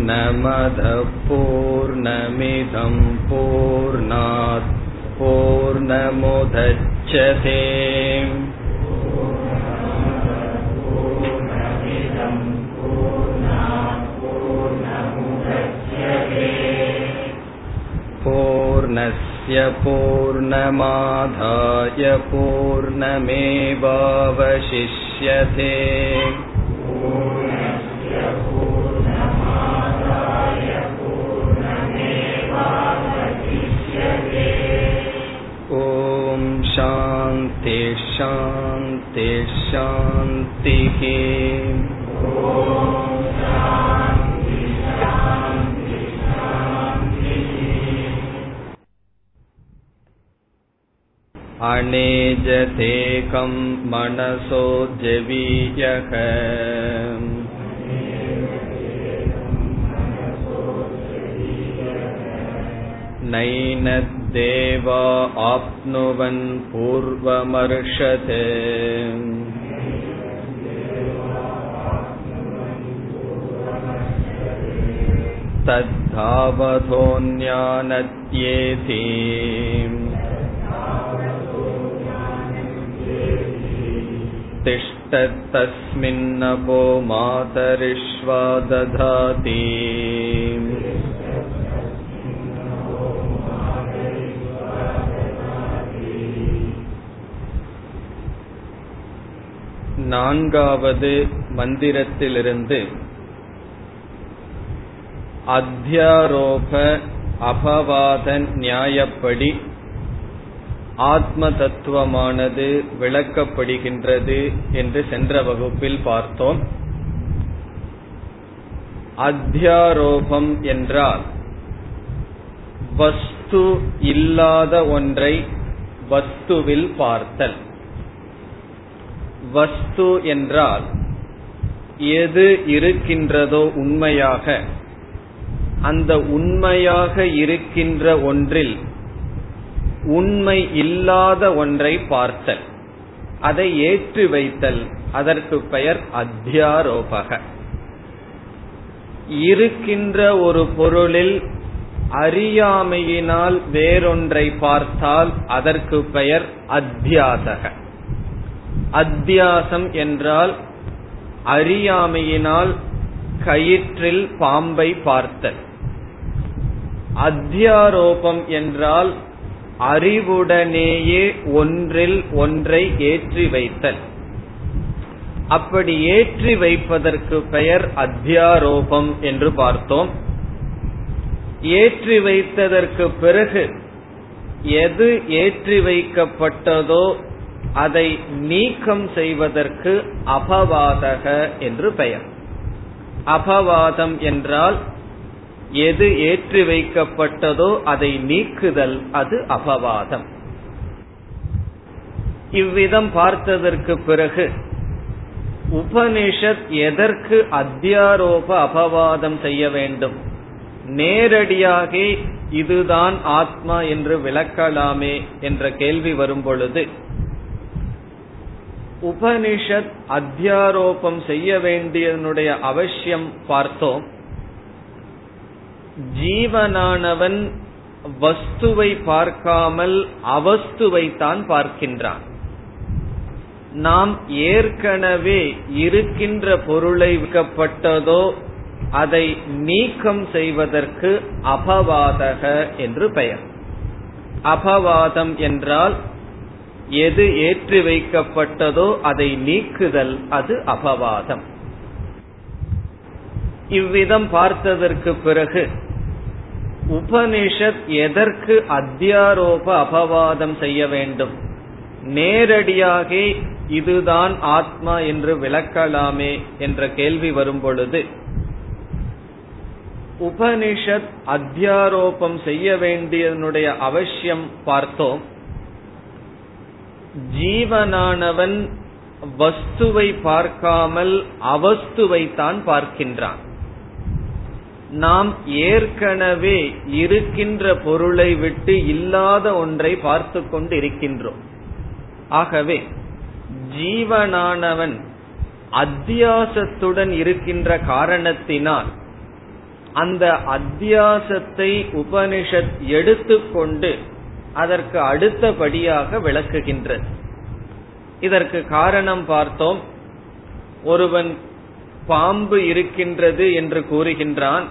पूर्णमदः पूर्णमिदं पूर्णात् पूर्णमुदच्छते पूर्णस्य पूर्णमाधाय पूर्णमेवावशिष्यते ॐ शान्ति शान्ति शान्तिः अनेजतेकं मनसो जवीयः नैनद्देवा आप्नुवन् पूर्वमर्षत् तद्धावधोऽन्यानद्येति तिष्ठत्तस्मिन्नपो मातरिष्वा दधाति நான்காவது மந்திரத்திலிருந்து அத்தியாரோப அபவாத நியாயப்படி ஆத்ம தத்துவமானது விளக்கப்படுகின்றது என்று சென்ற வகுப்பில் பார்த்தோம். அத்தியாரோபம் என்றால் வஸ்து இல்லாத ஒன்றை வஸ்துவில் பார்த்தல். வஸ்து என்றால் எது இருக்கின்றதோ உண்மையாக. அந்த உண்மையாக இருக்கின்ற ஒன்றில் உண்மை இல்லாத ஒன்றை பார்த்தல். அதை ஏற்றி வைத்தல். அதற்கு பெயர் அத்தியாரோபக. இருக்கின்ற ஒரு பொருளில் அறியாமையினால் வேறொன்றை பார்த்தால் அதற்கு பெயர் அத்தியாசக அத்தியாசம் என்றால் அறியாமையினால் கயிற்றில் பாம்பை பார்த்தல். அத்தியாரோபம் என்றால் அறிவுடனேயே ஒன்றில் ஒன்றை ஏற்றி வைத்தல். அப்படி ஏற்றி வைப்பதற்கு பெயர் அத்தியாரோபம் என்று பார்த்தோம். ஏற்றி வைத்ததற்கு பிறகு எது ஏற்றி வைக்கப்பட்டதோ அதை நீக்கம் செய்வதற்கு அபவாதக என்று பெயர். அபவாதம் என்றால் எது ஏற்றி வைக்கப்பட்டதோ அதை நீக்குதல் அது அபவாதம். இவ்விதம் பார்த்ததற்கு பிறகு உபனிஷத் எதற்கு அத்தியாரோப அபவாதம் செய்ய வேண்டும்? நேரடியாக இதுதான் ஆத்மா என்று விளக்கலாமே என்ற கேள்வி வரும் பொழுது உபனிஷத் அத்தியாரோபம் செய்ய வேண்டியதனுடைய அவசியம் பார்த்தோம். ஜீவனானவன் வஸ்துவை பார்க்காமல் அவஸ்துவை தான் பார்க்கின்றான். நாம் ஏற்கனவே இருக்கின்ற பொருளை விற்கப்பட்டதோ அதை நீக்கம் செய்வதற்கு அபவாதக என்று பெயர். அபவாதம் என்றால் எது ஏற்றி வைக்கப்பட்டதோ அதை நீக்குதல் அது அபவாதம். இவ்விதம் பார்த்ததற்கு பிறகு உபனிஷத் எதற்கு அத்தியாரோப அபவாதம் செய்ய வேண்டும்? நேரடியாக இதுதான் ஆத்மா என்று விளக்கலாமே என்ற கேள்வி வரும் பொழுது உபனிஷத் அத்தியாரோபம் செய்ய வேண்டியதனுடைய அவசியம் பார்த்தோம். ஜீவனானவன் வஸ்துவை பார்க்காமல் அவஸ்துவை தான் பார்க்கின்றான். நாம் ஏற்கனவே இருக்கின்ற பொருளை விட்டு இல்லாத ஒன்றை பார்த்து கொண்டு இருக்கின்றோம் ஆகவே ஜீவனானவன் அத்தியாசத்துடன் இருக்கின்ற காரணத்தினால் அந்த அத்தியாசத்தை உபனிஷத் எடுத்துக்கொண்டு அதற்கு அடுத்தபடியாக விளக்குகின்றது. இதற்கு காரணம் பார்த்தோம். ஒருவன் பாம்பு இருக்கின்றது என்று கூறுகின்றான்.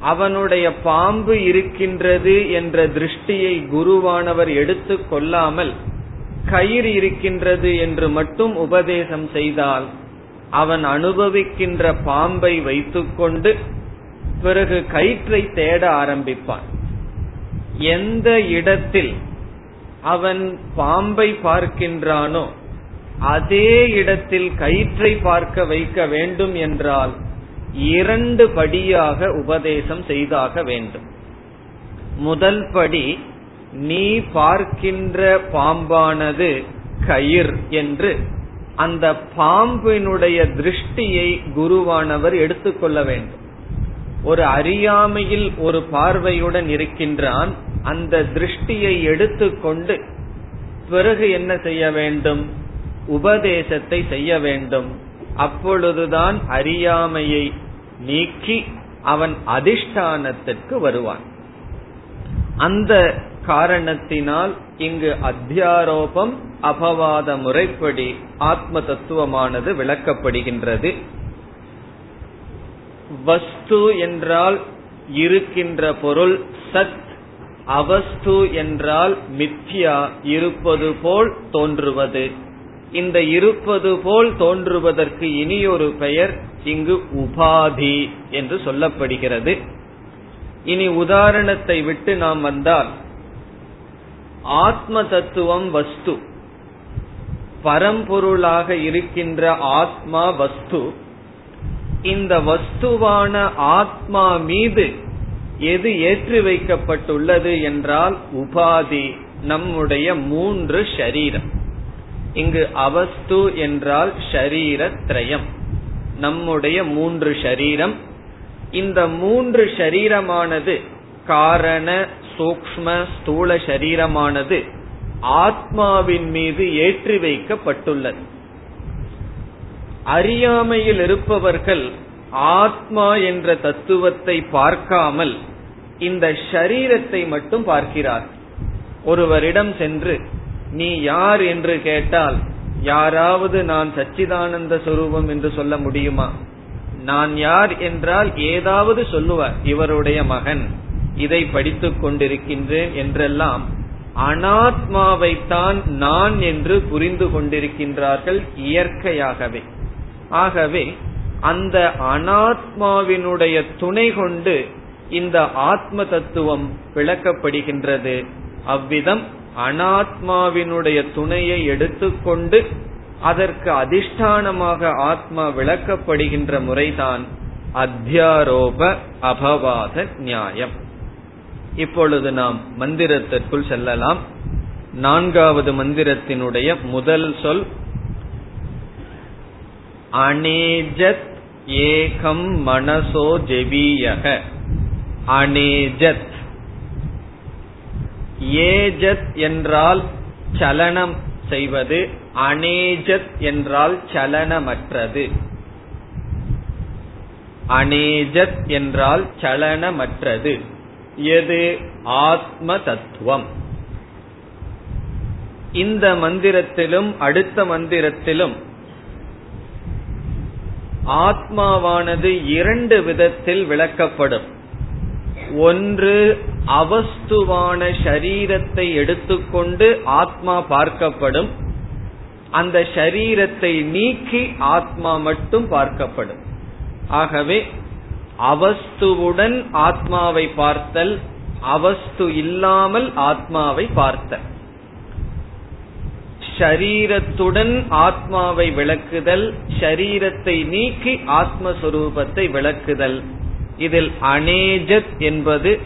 அவனுடைய பாம்பு இருக்கின்றது என்ற திருஷ்டியை குருவானவர் எடுத்து கொள்ளாமல் கயிறு இருக்கின்றது என்று மட்டும் உபதேசம் செய்தால் அவன் அனுபவிக்கின்ற பாம்பை வைத்துக்கொண்டு பிறகு கயிற்றை தேட ஆரம்பிப்பான். எந்த இடத்தில் அவன் பாம்பை பார்க்கின்றானோ அதே இடத்தில் கயிற்றை பார்க்க வைக்க வேண்டும் என்றால் இரண்டு படியாக உபதேசம் செய்தாக வேண்டும். முதல் படி நீ பார்க்கின்ற பாம்பானது கயிர் என்று அந்த பாம்பினுடைய திருஷ்டியை குருவானவர் எடுத்துக்கொள்ள வேண்டும். ஒரு அறியாமையில் ஒரு பார்வையுடன் இருக்கின்றான் அந்த திருஷ்டியை எடுத்துக்கொண்டு பிறகு என்ன செய்ய வேண்டும்? உபதேசத்தை செய்ய வேண்டும். அப்பொழுதுதான் அறியாமையை நீக்கி அவன் அதிஷ்டானத்திற்கு வருவான். அந்த காரணத்தினால் இங்கு அத்தியாரோபம் அபவாத முறைப்படி ஆத்ம தத்துவமானது விளக்கப்படுகின்றது. வஸ்து என்றால் இருக்கின்ற பொருள் சத் அவஸ்து என்றால் மித்யா இருப்பது போல் தோன்றுவது. இந்த இருப்பது போல் தோன்றுவதற்கு இனியொரு பெயர் இங்கு உபாதி என்று சொல்லப்படுகிறது. இனி உதாரணத்தை விட்டு நாம் வந்தால் ஆத்ம தத்துவம் வஸ்து. பரம்பொருளாக இருக்கின்ற ஆத்மா வஸ்து. இந்த வஸ்துவான ஆத்மா மீது எது ஏற்றி வைக்கப்பட்டுள்ளது என்றால் உபாதி நம்முடைய மூன்று ஷரீரம். இங்கு அவஸ்து என்றால் ஷரீரத்ரயம். நம்முடைய மூன்று ஷரீரம். இந்த மூன்று ஷரீரமானது காரண சூக்ம ஸ்தூல ஷரீரமானது ஆத்மாவின் மீது ஏற்றி வைக்கப்பட்டுள்ளது. அறியாமையில் இருப்பவர்கள் ஆத்மா என்ற தத்துவத்தை பார்க்காமல் இந்த ஷரீரத்தை மட்டும் பார்க்கிறார். ஒருவரிடம் சென்று நீ யார் என்று கேட்டால் யாராவது நான் சச்சிதானந்த சொரூபம் என்று சொல்ல முடியுமா? நான் யார் என்றால் ஏதாவது சொல்லுவார் இவருடைய மகன். இதை படித்துக் கொண்டிருக்கின்றேன் என்றெல்லாம் அனாத்மாவைத்தான் நான் என்று புரிந்து கொண்டிருக்கின்றார்கள் இயற்கையாகவே. ஆகவே அந்த அனாத்மாவினுடைய துணை கொண்டு இந்த ஆத்ம தத்துவம் விளக்கப்படுகின்றது. அவ்விதம் அனாத்மாவினுடைய துணையை எடுத்துக்கொண்டு அதற்கு அதிஷ்டானமாக ஆத்மா விளக்கப்படுகின்ற முறைதான் அத்தியாரோப அபவாத நியாயம். இப்பொழுது நாம் மந்திரத்திற்குள் செல்லலாம். நான்காவது மந்திரத்தினுடைய முதல் சொல் அனேஜத் ஏகம் மனசோ ஜெவியக. அனேஜத் ஏஜத் என்றால் சலனம் செய்வது அனேஜத் என்றால் சலனமற்றது. அனேஜத் என்றால் சலனமற்றது. எது? ஆத்ம தத்துவம் இந்த மந்திரத்திலும் அடுத்த மந்திரத்திலும் ஆத்மாவானது இரண்டு விதத்தில் விளக்கப்படும். ஒன்று அவஸ்துவான ஷரீரத்தை எடுத்துக்கொண்டு ஆத்மா பார்க்கப்படும். அந்த ஷரீரத்தை நீக்கி ஆத்மா மட்டும் பார்க்கப்படும். ஆகவே அவஸ்துவுடன் ஆத்மாவை பார்த்தல் அவஸ்து இல்லாமல் ஆத்மாவை பார்த்தல். ஷரீரத்துடன் ஆத்மாவை விளக்குதல் ஷரீரத்தை நீக்கி ஆத்மஸ்வரூபத்தை விளக்குதல். இதில் அனேஜத் என்பது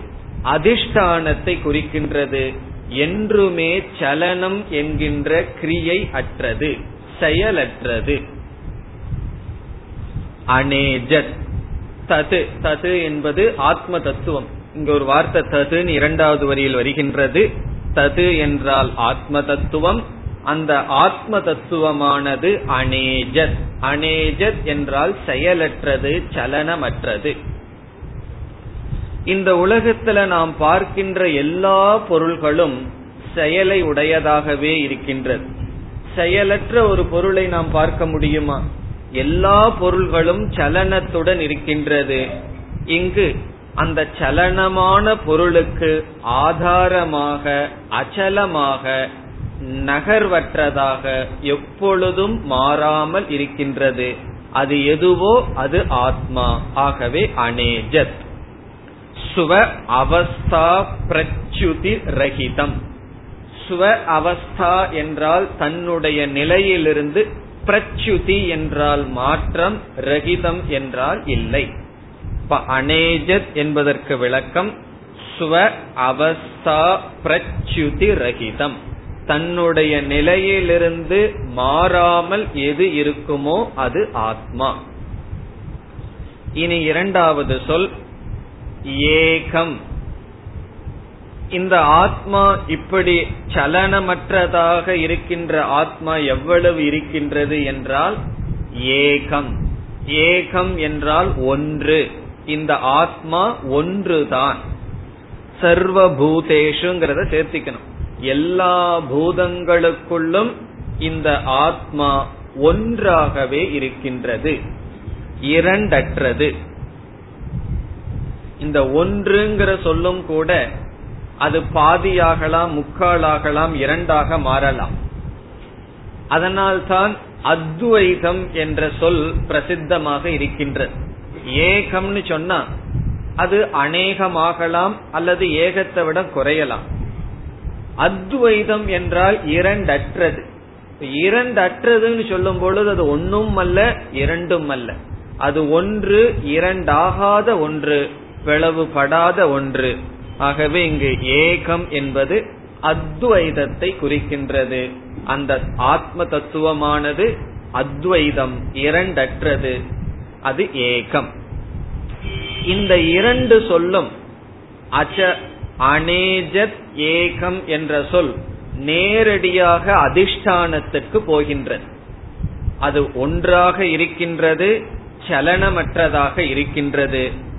அதிஷ்டானத்தை குறிக்கின்றது. என்றுமே சலனம் என்கின்ற கிரியை அற்றது செயலற்றது. அனேஜத் தது தது என்பது ஆத்ம தத்துவம். இங்க ஒரு வார்த்தை ததுன்னு இரண்டாவது வரியில் வருகின்றது. தது என்றால் ஆத்ம தத்துவம். அந்த ஆத்ம தத்துவமானது அனேஜத் அனேஜத் என்றால் செயலற்றது சலனமற்றது. இந்த உலகத்துல நாம் பார்க்கின்ற எல்லா பொருள்களும் செயலை உடையதாகவே இருக்கின்றது. செயலற்ற ஒரு பொருளை நாம் பார்க்க முடியுமா? எல்லா பொருள்களும் சலனத்துடன் இருக்கின்றது. இங்கு அந்த சலனமான பொருளுக்கு ஆதாரமாக அச்சலமாக நகர்வற்றதாக எப்பொழுதும் மாறாமல் இருக்கின்றது. அது எதுவோ அது ஆத்மா. ஆகவே அனேஜத். சுவ அவஸ்தா பிரச்சுதி ரஹிதம் சுவ அவஸ்தா என்றால் தன்னுடைய நிலையிலிருந்து பிரச்சுதி என்றால் மாற்றம் ரகிதம் என்றால் இல்லை. அனேஜத் என்பதற்கு விளக்கம் ஸ்வ அவஸ்தா பிரச்சுதி ரகிதம். தன்னுடைய நிலையிலிருந்து மாறாமல் எது இருக்குமோ அது ஆத்மா. இனி இரண்டாவது சொல் ஏகம். இந்த ஆத்மா இப்படி சலனமற்றதாக இருக்கின்ற ஆத்மா எவ்வளவு இருக்கின்றது என்றால் ஏகம். ஏகம் என்றால் ஒன்று. இந்த ஆத்மா ஒன்றுதான். சர்வபூதேஷுங்கிறத சேர்த்திக்கணும். எல்லா பூதங்களுக்குள்ளும் இந்த ஆத்மா ஒன்றாகவே இருக்கின்றது. இரண்டற்றது. இந்த ஒன்றுங்கிற சொல்லும் கூட அது பாதியாகலாம் முக்காலாகலாம் இரண்டாக மாறலாம். அதனால்தான் அத்வைதம் என்ற சொல் பிரசித்தமாக இருக்கின்றது. ஏகம்னு சொன்னா அது அநேகமாகலாம் அல்லது ஏகத்தை விட குறையலாம். அத்வைதம் என்றால் இரண்டற்றது. இரண்டற்றதுன்னு சொல்லும் பொழுது அது ஒன்னும் அல்ல இரண்டும் அல்ல. அது ஒன்று இரண்டாகாத ஒன்று. பிளவுபடாத ஒன்று. ஆகவே இங்கு ஏகம் என்பது அத்வைதத்தை குறிக்கின்றது. அந்த ஆத்ம தத்துவமானது அத்வைதம் இரண்டற்றது. அது ஏகம். இந்த இரண்டு சொல்லும் அச்ச அனேஜத் ஏகம் என்ற சொல் நேரடியாக அதிஷ்டானத்துக்கு போகின்றது. அது ஒன்றாக இருக்கின்றது சலனமற்றதாக இருக்கின்றது.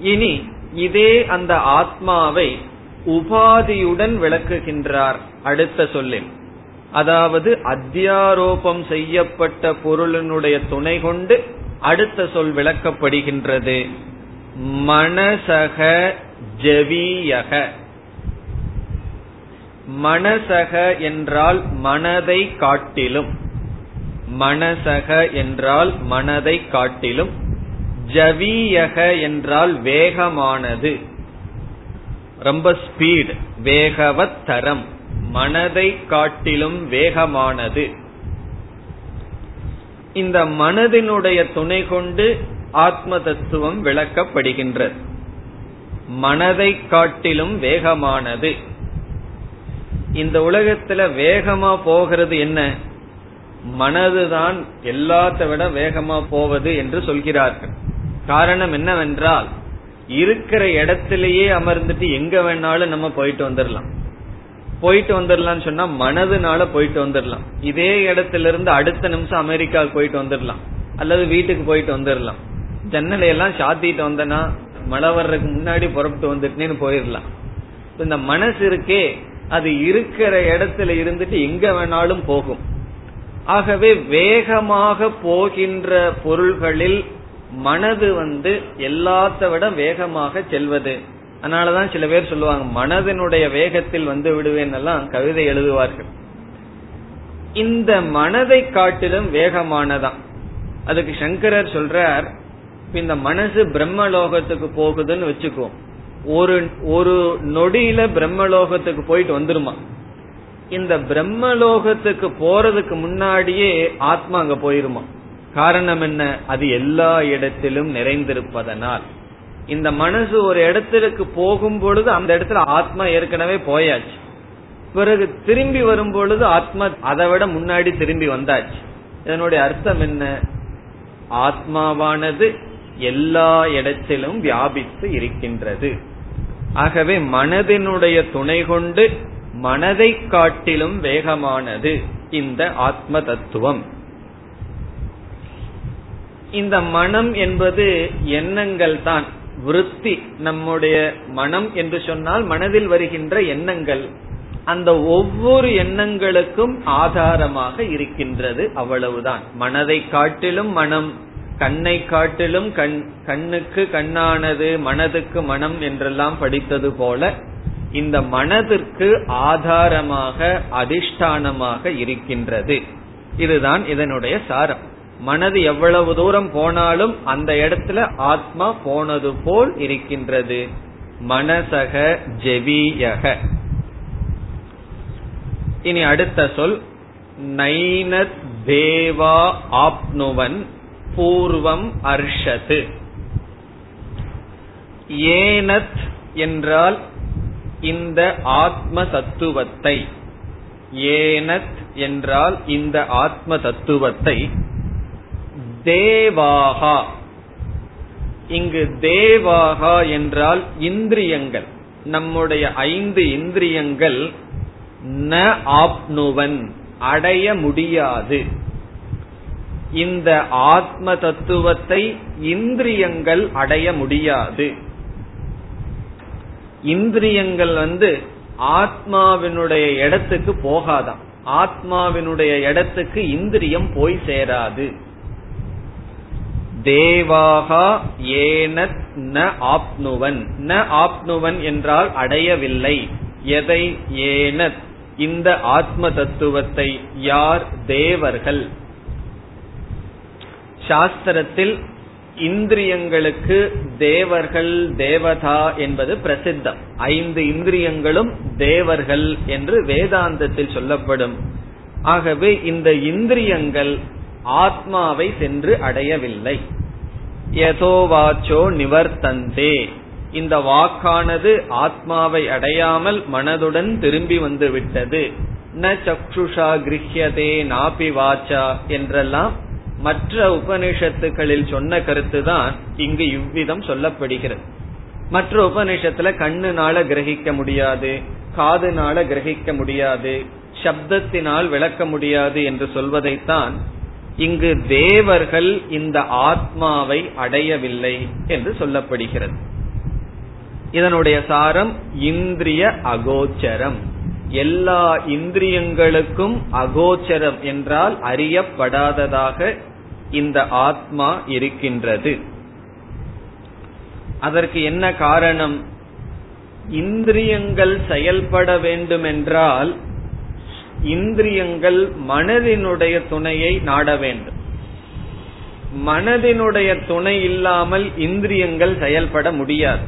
இனி இதே அந்த ஆத்மாவை உபாதியுடன் விளக்குகின்றார் அடுத்த சொல்லில். அதாவது அத்தியாரோபம் செய்யப்பட்ட பொருளினுடைய துணை கொண்டு அடுத்த சொல் விளக்கப்படுகின்றது. மனசக ஜவியக. மனசக என்றால் மனதை காட்டிலும். மனசக என்றால் மனதை காட்டிலும். ஜவியக என்றால் வேகமானது. ரொம்ப ஸ்பீட் வேகவத்தரம் மனதை காட்டிலும் வேகமானது. இந்த மனதினுடைய துணை கொண்டு ஆத்ம தத்துவம் விளக்கப்படுகின்றது. மனதை காட்டிலும் வேகமானது. இந்த உலகத்துல வேகமா போகிறது என்ன? மனதுதான் எல்லாத்த விட வேகமா போவது என்று சொல்கிறார்கள். காரணம் என்னவென்றால் இருக்கிற இடத்திலேயே அமர்ந்துட்டு எங்க வேணாலும் நம்ம போயிட்டு வந்துடலாம் போயிட்டு வந்துடலாம் சொன்னா மனதுனால போயிட்டு வந்துடலாம் இதே இடத்துல இருந்து அடுத்த நிமிஷம் அமெரிக்காவுக்கு போயிட்டு வந்துடலாம் அல்லது வீட்டுக்கு போயிட்டு வந்துடலாம் ஜன்னலையெல்லாம் சாத்திட்டு வந்தனா மழை வர்றதுக்கு முன்னாடி புறப்பட்டு வந்துட்டேன்னு போயிடலாம் இந்த மனசு இருக்கே அது இருக்கிற இடத்துல இருந்துட்டு எங்க வேணாலும் போகும். ஆகவே வேகமாக போகின்ற பொருள்களில் மனது வந்து எல்லாத்த விட வேகமாக செல்வது. அதனாலதான் சில பேர் சொல்லுவாங்க மனதினுடைய வேகத்தில் வந்து விடுவேன் எல்லாம் கவிதை எழுதுவார்கள். இந்த மனதை காட்டிலும் வேகமானதான். அதுக்கு சங்கரர் சொல்றார் இந்த மனசு பிரம்மலோகத்துக்கு போகுதுன்னு வச்சுக்குவோம். ஒரு ஒரு நொடியில பிரம்மலோகத்துக்கு போயிட்டு வந்துருமா? இந்த பிரம்மலோகத்துக்கு போறதுக்கு முன்னாடியே ஆத்மா அங்க போயிருமா? காரணம் என்ன? அது எல்லா இடத்திலும் நிறைந்திருப்பதனால். இந்த மனசு ஒரு இடத்திற்கு போகும் பொழுது அந்த இடத்துல ஆத்மா ஏற்கனவே போயாச்சு. பிறகு திரும்பி வரும் பொழுது ஆத்மா அதை விட முன்னாடி திரும்பி வந்தாச்சு. இதனுடைய அர்த்தம் என்ன? ஆத்மாவானது எல்லா இடத்திலும் வியாபித்து இருக்கின்றது. ஆகவே மனதினுடைய துணை கொண்டு மனதை காட்டிலும் வேகமானது இந்த ஆத்ம தத்துவம். இந்த மனம் என்பது எண்ணங்கள் தான். விருத்தி நம்முடைய மனம் என்று சொன்னால் மனதில் வருகின்ற எண்ணங்கள். அந்த ஒவ்வொரு எண்ணங்களுக்கும் ஆதாரமாக இருக்கின்றது அவ்வளவுதான். மனதை காட்டிலும் மனம் கண்ணை காட்டிலும் கண் கண்ணுக்கு கண்ணானது மனதுக்கு மனம் என்றெல்லாம் படித்தது போல இந்த மனதிற்கு ஆதாரமாக அதிஷ்டானமாக இருக்கின்றது. இதுதான் இதனுடைய சாரம். மனது எவ்வளவு தூரம் போனாலும் அந்த இடத்துல ஆத்மா போனது போல் இருக்கின்றது. மனசக ஜெவியக. இனி அடுத்த சொல் நைனத் தேவா ஆப்னுவன் பூர்வம் அர்ஷது. ஏனத் என்றால் இந்த ஆத்ம தத்துவத்தை. ஏனத் என்றால் இந்த ஆத்ம தத்துவத்தை. தேவாகா. இங்கு தேவாகா என்றால் இந்திரியங்கள். நம்முடைய ஐந்து இந்திரியங்கள் ந ஆப்னுவன் அடைய முடியாது. இந்த ஆத்ம தத்துவத்தை இந்திரியங்கள் அடைய முடியாது. இந்திரியங்கள் வந்து ஆத்மாவினுடைய இடத்துக்கு போகாதான் ஆத்மாவினுடைய இடத்துக்கு இந்திரியம் போய் சேராது. தேவாகா ஏனத் ந ஆப்னுவன். ந ஆப்னுவன் என்றால் அடையவில்லை. எதை? ஏனத். இந்த ஆத்ம தத்துவத்தை யார்? தேவர்கள். சாஸ்திரத்தில் இந்திரியங்களுக்கு தேவர்கள் தேவதா என்பது பிரசித்தம். ஐந்து இந்திரியங்களும் தேவர்கள் என்று வேதாந்தத்தில் சொல்லப்படும். ஆகவே இந்த இந்திரியங்கள் ஆத்மாவை சென்று அடையவில்லை. யதோவாச்சோ நிவர்த்தந்தே. இந்த வாக்கானது ஆத்மாவை அடையாமல் மனதுடன் திரும்பி வந்து விட்டது ந சக்ஷுஷா கிரஹியதே நாபி வாச்சா என்றெல்லாம் மற்ற உபனிஷத்துகளில் சொன்ன கருத்துதான் இங்கு இவ்விதம் சொல்லப்படுகிறது. மற்ற உபநிஷத்துல கண்ணுனால கிரகிக்க முடியாது காதுனால கிரகிக்க முடியாது சப்தத்தினால் விளக்க முடியாது என்று சொல்வதைத்தான் இங்கு தேவர்கள் இந்த ஆத்மாவை அடையவில்லை என்று சொல்லப்படுகிறது. இதனுடைய சாரம் இந்திரிய அகோச்சரம். எல்லா இந்திரியங்களுக்கும் அகோச்சரம் என்றால் அறியப்படாததாக இந்த ஆத்மா இருக்கின்றது. அதற்கு என்ன காரணம்? இந்திரியங்கள் செயல்பட வேண்டுமென்றால் இந்திரியங்கள் மனதினுடைய துணையை நாட வேண்டும். மனதினுடைய துணை இல்லாமல் இந்திரியங்கள் செயல்பட முடியாது.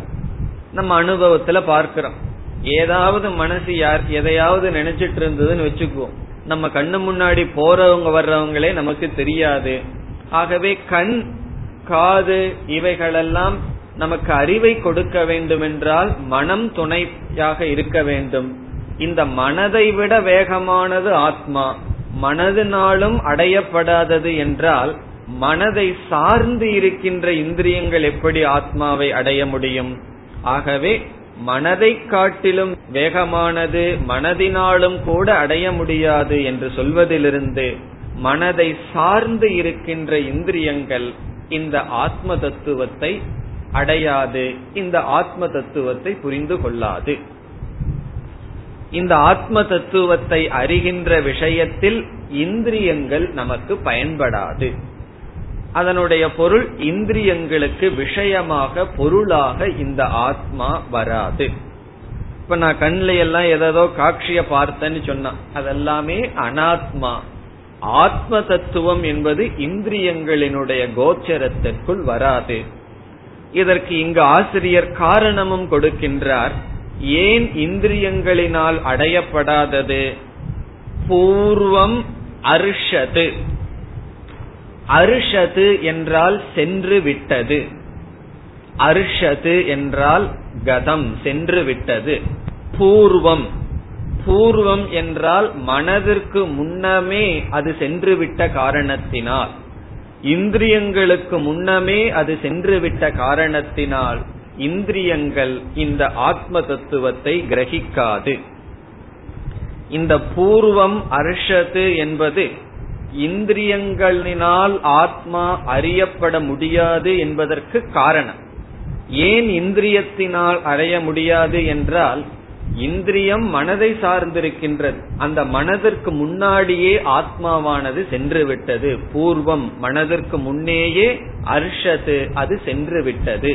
நம்ம அனுபவத்துல பார்க்கிறோம். ஏதாவது மனசு யார் எதையாவது நினைச்சிட்டு இருந்ததுன்னு வச்சுக்குவோம். நம்ம கண்ணு முன்னாடி போறவங்க வர்றவங்களே நமக்கு தெரியாது. ஆகவே கண் காது இவைகளெல்லாம் நமக்கு அறிவை கொடுக்க வேண்டும் என்றால் மனம் துணையாக இருக்க வேண்டும். இந்த மனதை விட வேகமானது ஆத்மா. மனதினாலும் அடையப்படாதது என்றால் மனதை சார்ந்து இருக்கின்ற இந்திரியங்கள் எப்படி ஆத்மாவை அடைய முடியும்? ஆகவே மனதை காட்டிலும் வேகமானது மனதினாலும் கூட அடைய முடியாது என்று சொல்வதிலிருந்து மனதை சார்ந்து இருக்கின்ற இந்திரியங்கள் இந்த ஆத்ம தத்துவத்தை அடையாது இந்த ஆத்ம தத்துவத்தை புரிந்து கொள்ளாது. இந்த ஆத்ம தத்துவத்தை அறிகின்ற விஷயத்தில் இந்திரியங்கள் நமக்கு பயன்படாது. அதனுடைய பொருள் இந்திரியங்களுக்கு விஷயமாக பொருளாக இந்த ஆத்மா வராது. இப்ப நான் கண்ல எல்லாம் ஏதோ காட்சிய பார்த்தேன்னு சொன்னான் அதெல்லாமே அனாத்மா. ஆத்ம தத்துவம் என்பது இந்திரியங்களினுடைய கோச்சரத்திற்குள் வராது. இதற்கு இங்கு ஆசிரியர் காரணமும் கொடுக்கின்றார். ஏன் இந்திரியங்களினால் அடையப்படாதது? பூர்வம் அர்ஷது அர்ஷது என்றால் சென்று விட்டது. அர்ஷது என்றால் கதம் சென்று விட்டது. பூர்வம். பூர்வம் என்றால் மனதிற்கு முன்னமே அது சென்றுவிட்ட காரணத்தினால். இந்திரியங்களுக்கு முன்னமே அது சென்றுவிட்ட காரணத்தினால். இந்திரியங்கள் இந்த ஆத்ம தத்துவத்தை கிரகிக்காது. இந்த பூர்வம் அர்ஷது என்பது இந்திரியங்களினால் ஆத்மா அறியப்பட முடியாது என்பதற்கு காரணம். ஏன் இந்திரியத்தினால் அடைய முடியாது என்றால் இந்திரியம் மனதை சார்ந்திருக்கின்றது. அந்த மனதிற்கு முன்னாடியே ஆத்மாவானது சென்று விட்டது பூர்வம் மனதிற்கு முன்னேயே அர்ஷது அது சென்று விட்டது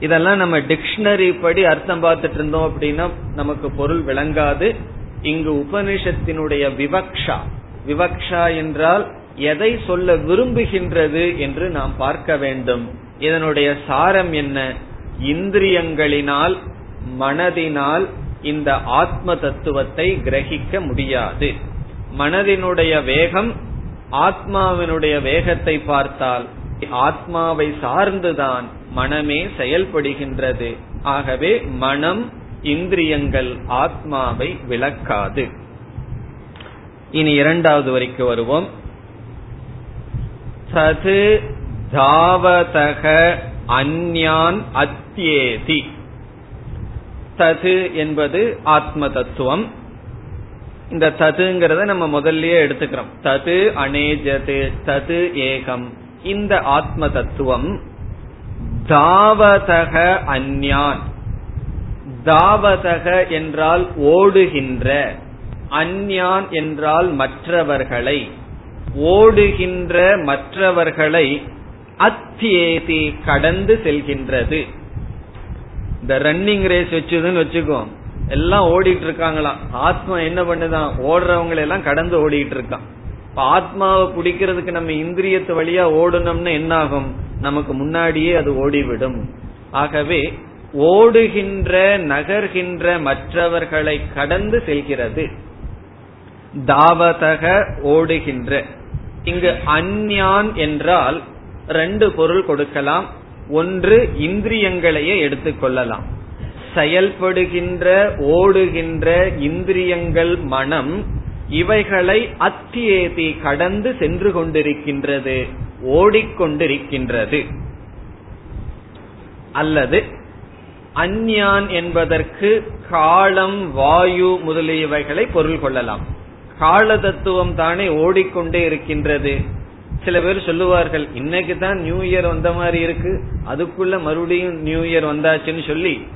இதெல்லாம் நம்ம டிக்ஷனரி படி அர்த்தம் பார்த்துட்டு இருந்தோம் அப்படின்னா நமக்கு பொருள் விளங்காது. இங்கு உபனிஷத்தினுடைய விவக்ஷா. விவக்ஷா என்றால் எதை சொல்ல விரும்புகின்றது என்று நாம் பார்க்க வேண்டும். இதனுடைய சாரம் என்ன? இந்திரியங்களினால் மனதினால் இந்த ஆத்ம தத்துவத்தை கிரகிக்க முடியாது. மனதினுடைய வேகம் ஆத்மாவினுடைய வேகத்தை பார்த்தால் ஆத்மாவை சார்ந்துதான் மனமே செயல்படுகின்றது. ஆகவே மனம் இந்திரியங்கள் ஆத்மாவை விளக்காது. இனி இரண்டாவது வரைக்கு வருவோம். சது தாவதக அந்யான் அத்தியேதி. தது என்பது ஆத்ம தத்துவம் இந்த ததுங்கிறத நம்ம முதல்லயே எடுத்துக்கிறோம். தது அனேஜது தது ஏகம். இந்த ஆத்ம தத்துவம் தாவதக அந்யான். தாவதக என்றால் ஓடுகின்ற அந்யான் என்றால் மற்றவர்களை ஓடுகின்ற மற்றவர்களை அத்தியேதி கடந்து செல்கின்றது. இந்த ரன்னிங் ரேஸ் வச்சுதுன்னு வச்சுக்கோ எல்லாம் ஓடிட்டு இருக்காங்களாம். ஆத்மா என்ன பண்ணுதான்? ஓடுறவங்களை எல்லாம் கடந்து ஓடிட்டு இருக்கான். இப்ப ஆத்மாவை பிடிக்கிறதுக்கு நம்ம இந்திரியத்து வழியா ஓடணும்னு என்ன ஆகும் நமக்கு முன்னாடியே அது ஓடிவிடும். ஆகவே ஓடுகின்ற நகர்கின்ற மற்றவர்களை கடந்து செல்கிறது. தாவதக ஓடுகின்ற. இங்கு அந்யான் என்றால் ரெண்டு பொருள் கொடுக்கலாம். ஒன்று இந்திரியங்களையே எடுத்துக்கொள்ளலாம் செயல்படுகின்ற ஓடுகின்ற இந்திரியங்கள் மனம் இவைகளை அத்தியேதி கடந்து சென்று கொண்டிருக்கின்றது ஓடிக்கொண்டிருக்கின்றது. அல்லது அந்யான் என்பதற்கு காலம் வாயு முதலியவைகளை பொருள் கொள்ளலாம். கால தத்துவம் தானே ஓடிக்கொண்டே இருக்கின்றது. சில பேர் சொல்லுவார்கள் இன்னைக்கு தான் நியூ இயர் வந்த மாதிரி இருக்கு. அதுக்குள்ள மறுபடியும் நியூ இயர் வந்தாச்சுன்னு சொல்லி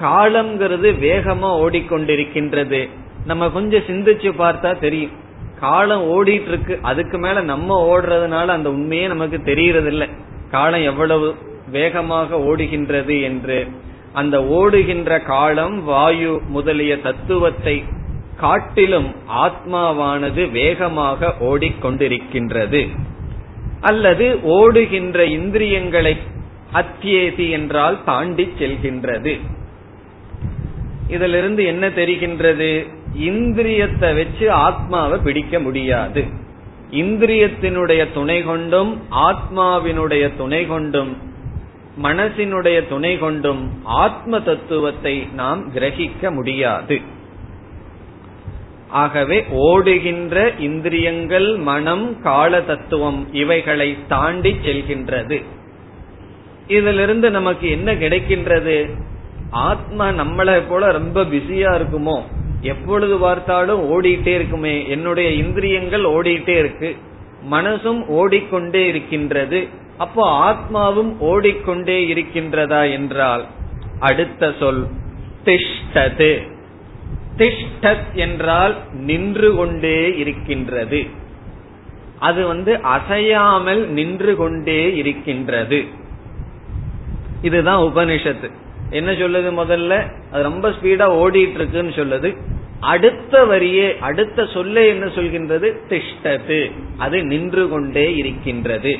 காலம்ங்கிறது வேகமா ஓடிக்கொண்டிருக்கின்றது. நம்ம கொஞ்சம் சிந்திச்சு பார்த்தா தெரியும். காலம் ஓடிட்டு இருக்கு அதுக்கு மேல நம்ம ஓடுறதுனால அந்த உண்மையே நமக்கு தெரியறது இல்லை காலம் எவ்வளவு வேகமாக ஓடுகின்றது என்று. அந்த ஓடுகின்ற காலம் வாயு முதலிய தத்துவத்தை காட்டிலும் ஆத்மாவானது வேகமாக ஓடிக்கொண்டிருக்கின்றது. அல்லது ஓடுகின்ற இந்திரியங்களை அத்தியேதி என்றால் தாண்டி செல்கின்றது. இதிலிருந்து என்ன தெரிகின்றது? இந்திரியத்தை வச்சு ஆத்மாவை பிடிக்க முடியாது. இந்திரியத்தினுடைய துணை கொண்டும் ஆத்மாவினுடைய துணை கொண்டும் மனசினுடைய துணை கொண்டும் ஆத்ம தத்துவத்தை நாம் கிரகிக்க முடியாது. ஆகவே ஓடுகின்ற இந்திரியங்கள் மனம் கால தத்துவம் இவைகளை தாண்டி செல்கின்றது. இதிலிருந்து நமக்கு என்ன கிடைக்கின்றது? ஆத்மா நம்மளை போல ரொம்ப பிஸியா இருக்குமோ? எப்பொழுது பார்த்தாலும் ஓடிட்டே இருக்குமே. என்னுடைய இந்திரியங்கள் ஓடிட்டே இருக்கு. மனசும் ஓடிக்கொண்டே இருக்கின்றது. அப்போ ஆத்மாவும் ஓடிக்கொண்டே இருக்கின்றதா என்றால் அடுத்த சொல் திஷ்டது. திஷ்டத் என்றால் நின்று கொண்டே இருக்கின்றது. அது வந்து அசையாமல் நின்று கொண்டே இருக்கின்றது. இதுதான் உபனிஷத்து. என்ன சொல்லுது முதல்ல? அது ரொம்ப ஸ்பீடா ஓடிட்டு இருக்குன்னு சொல்லுது. அடுத்த வரியே அடுத்த சொல்ல என்ன சொல்கின்றது? திஷ்டது அது நின்று கொண்டே இருக்கின்றது.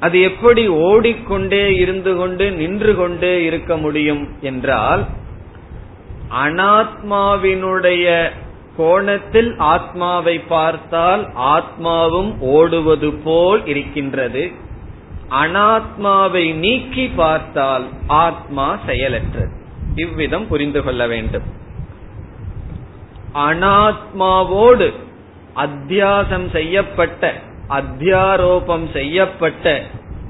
அது எப்படி ஓடிக்கொண்டே இருந்து கொண்டு நின்று கொண்டே இருக்க முடியும் என்றால் அனாத்மாவினுடைய கோணத்தில் ஆத்மாவை பார்த்தால் ஆத்மாவும் ஓடுவது போல் இருக்கின்றது. அனாத்மாவை நீக்கி பார்த்தால் ஆத்மா செயலற்றது. இவ்விதம் புரிந்து கொள்ள வேண்டும். அனாத்மாவோடு அத்தியாசம் செய்யப்பட்ட அத்தியாரோபம் செய்யப்பட்ட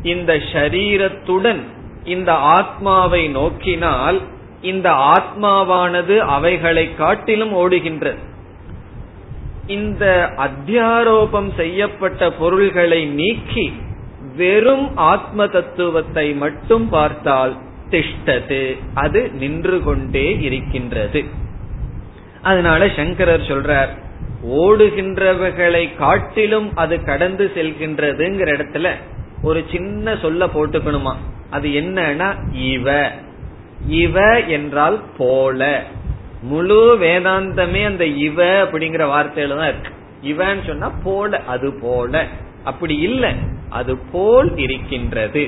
இந்த ஷரீரத்துடன் இந்த ஆத்மாவை நோக்கினால் இந்த ஆத்மாவானது அவைகளை காட்டிலும் ஓடுகின்றது. இந்த அத்தியாரோபம் செய்யப்பட்ட பொருள்களை நீக்கி வெறும் ஆத்ம தத்துவத்தை மட்டும் பார்த்தால் திஷ்டது. அது நின்று கொண்டே இருக்கின்றது. அதனால சங்கரர் சொல்றார் ஓடுகின்றவர்களை காட்டிலும் அது கடந்து செல்கின்றதுங்கிற இடத்துல ஒரு சின்ன சொல்ல போட்டுக்கணுமா? அது என்னன்னா இவ. இவ என்றால் போல. முழு வேதாந்தமே அந்த இவ அப்படிங்கிற வார்த்தையில தான் இருக்கு. இவன்னு சொன்னா போல அது போல. அப்படி இல்லை. அது போல் இருக்கின்றது.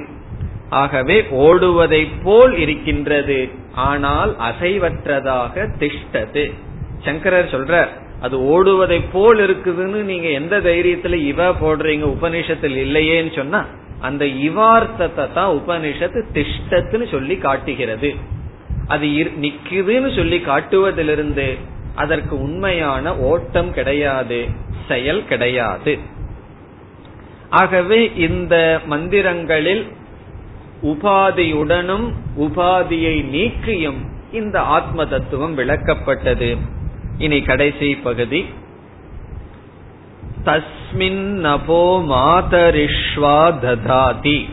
ஆகவே ஓடுவதை போல் இருக்கின்றது. ஆனால் அசைவற்றதாக திஷ்டது. சங்கரர் சொல்றார் அது ஓடுவதை போல் இருக்குதுன்னு நீங்க எந்த தைரியத்துல இவ போடுறீங்க உபனிஷத்தில் இல்லையேன்னு சொன்னா அந்த இவார்த்தத்தை தான் உபனிஷத்து திஷ்டத்துன்னு சொல்லி காட்டுகிறது. அது நிக்குதுன்னு சொல்லி காட்டுவதிலிருந்து அதற்கு உண்மையான ஓட்டம் கிடையாது செயல் கிடையாது. ஆகவே இந்த மந்திரங்களில் உபாதியுடனும் உபாதியை நீக்கியும் இந்த ஆத்ம தத்துவம் விளக்கப்பட்டது. இனி கடைசி பகுதி. தஸ்மின் நபோ மாதரிஷ்வா ததாதி.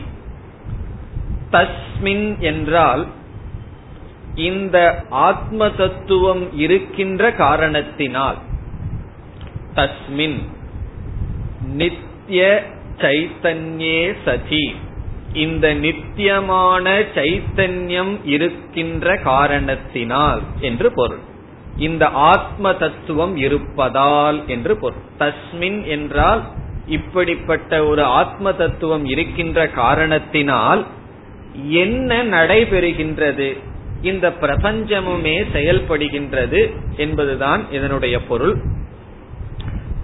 தஸ்மின் என்றால் இந்த ஆத்ம தத்துவம் இருக்கின்ற காரணத்தினால். தஸ்மின் நித்திய சைத்தன்யே சதி. இந்த நித்தியமான சைத்தன்யம் இருக்கின்ற காரணத்தினால் என்று பொருள். இந்த ஆத்ம தத்துவம் இருப்பதால் என்று பொருள். தஸ்மின் என்றால் இப்படிப்பட்ட ஒரு ஆத்ம தத்துவம் இருக்கின்ற காரணத்தினால் என்ன நடைபெறுகின்றது? இந்த பிரபஞ்சமுமே செயல்படுகின்றது என்பதுதான் இதனுடைய பொருள்.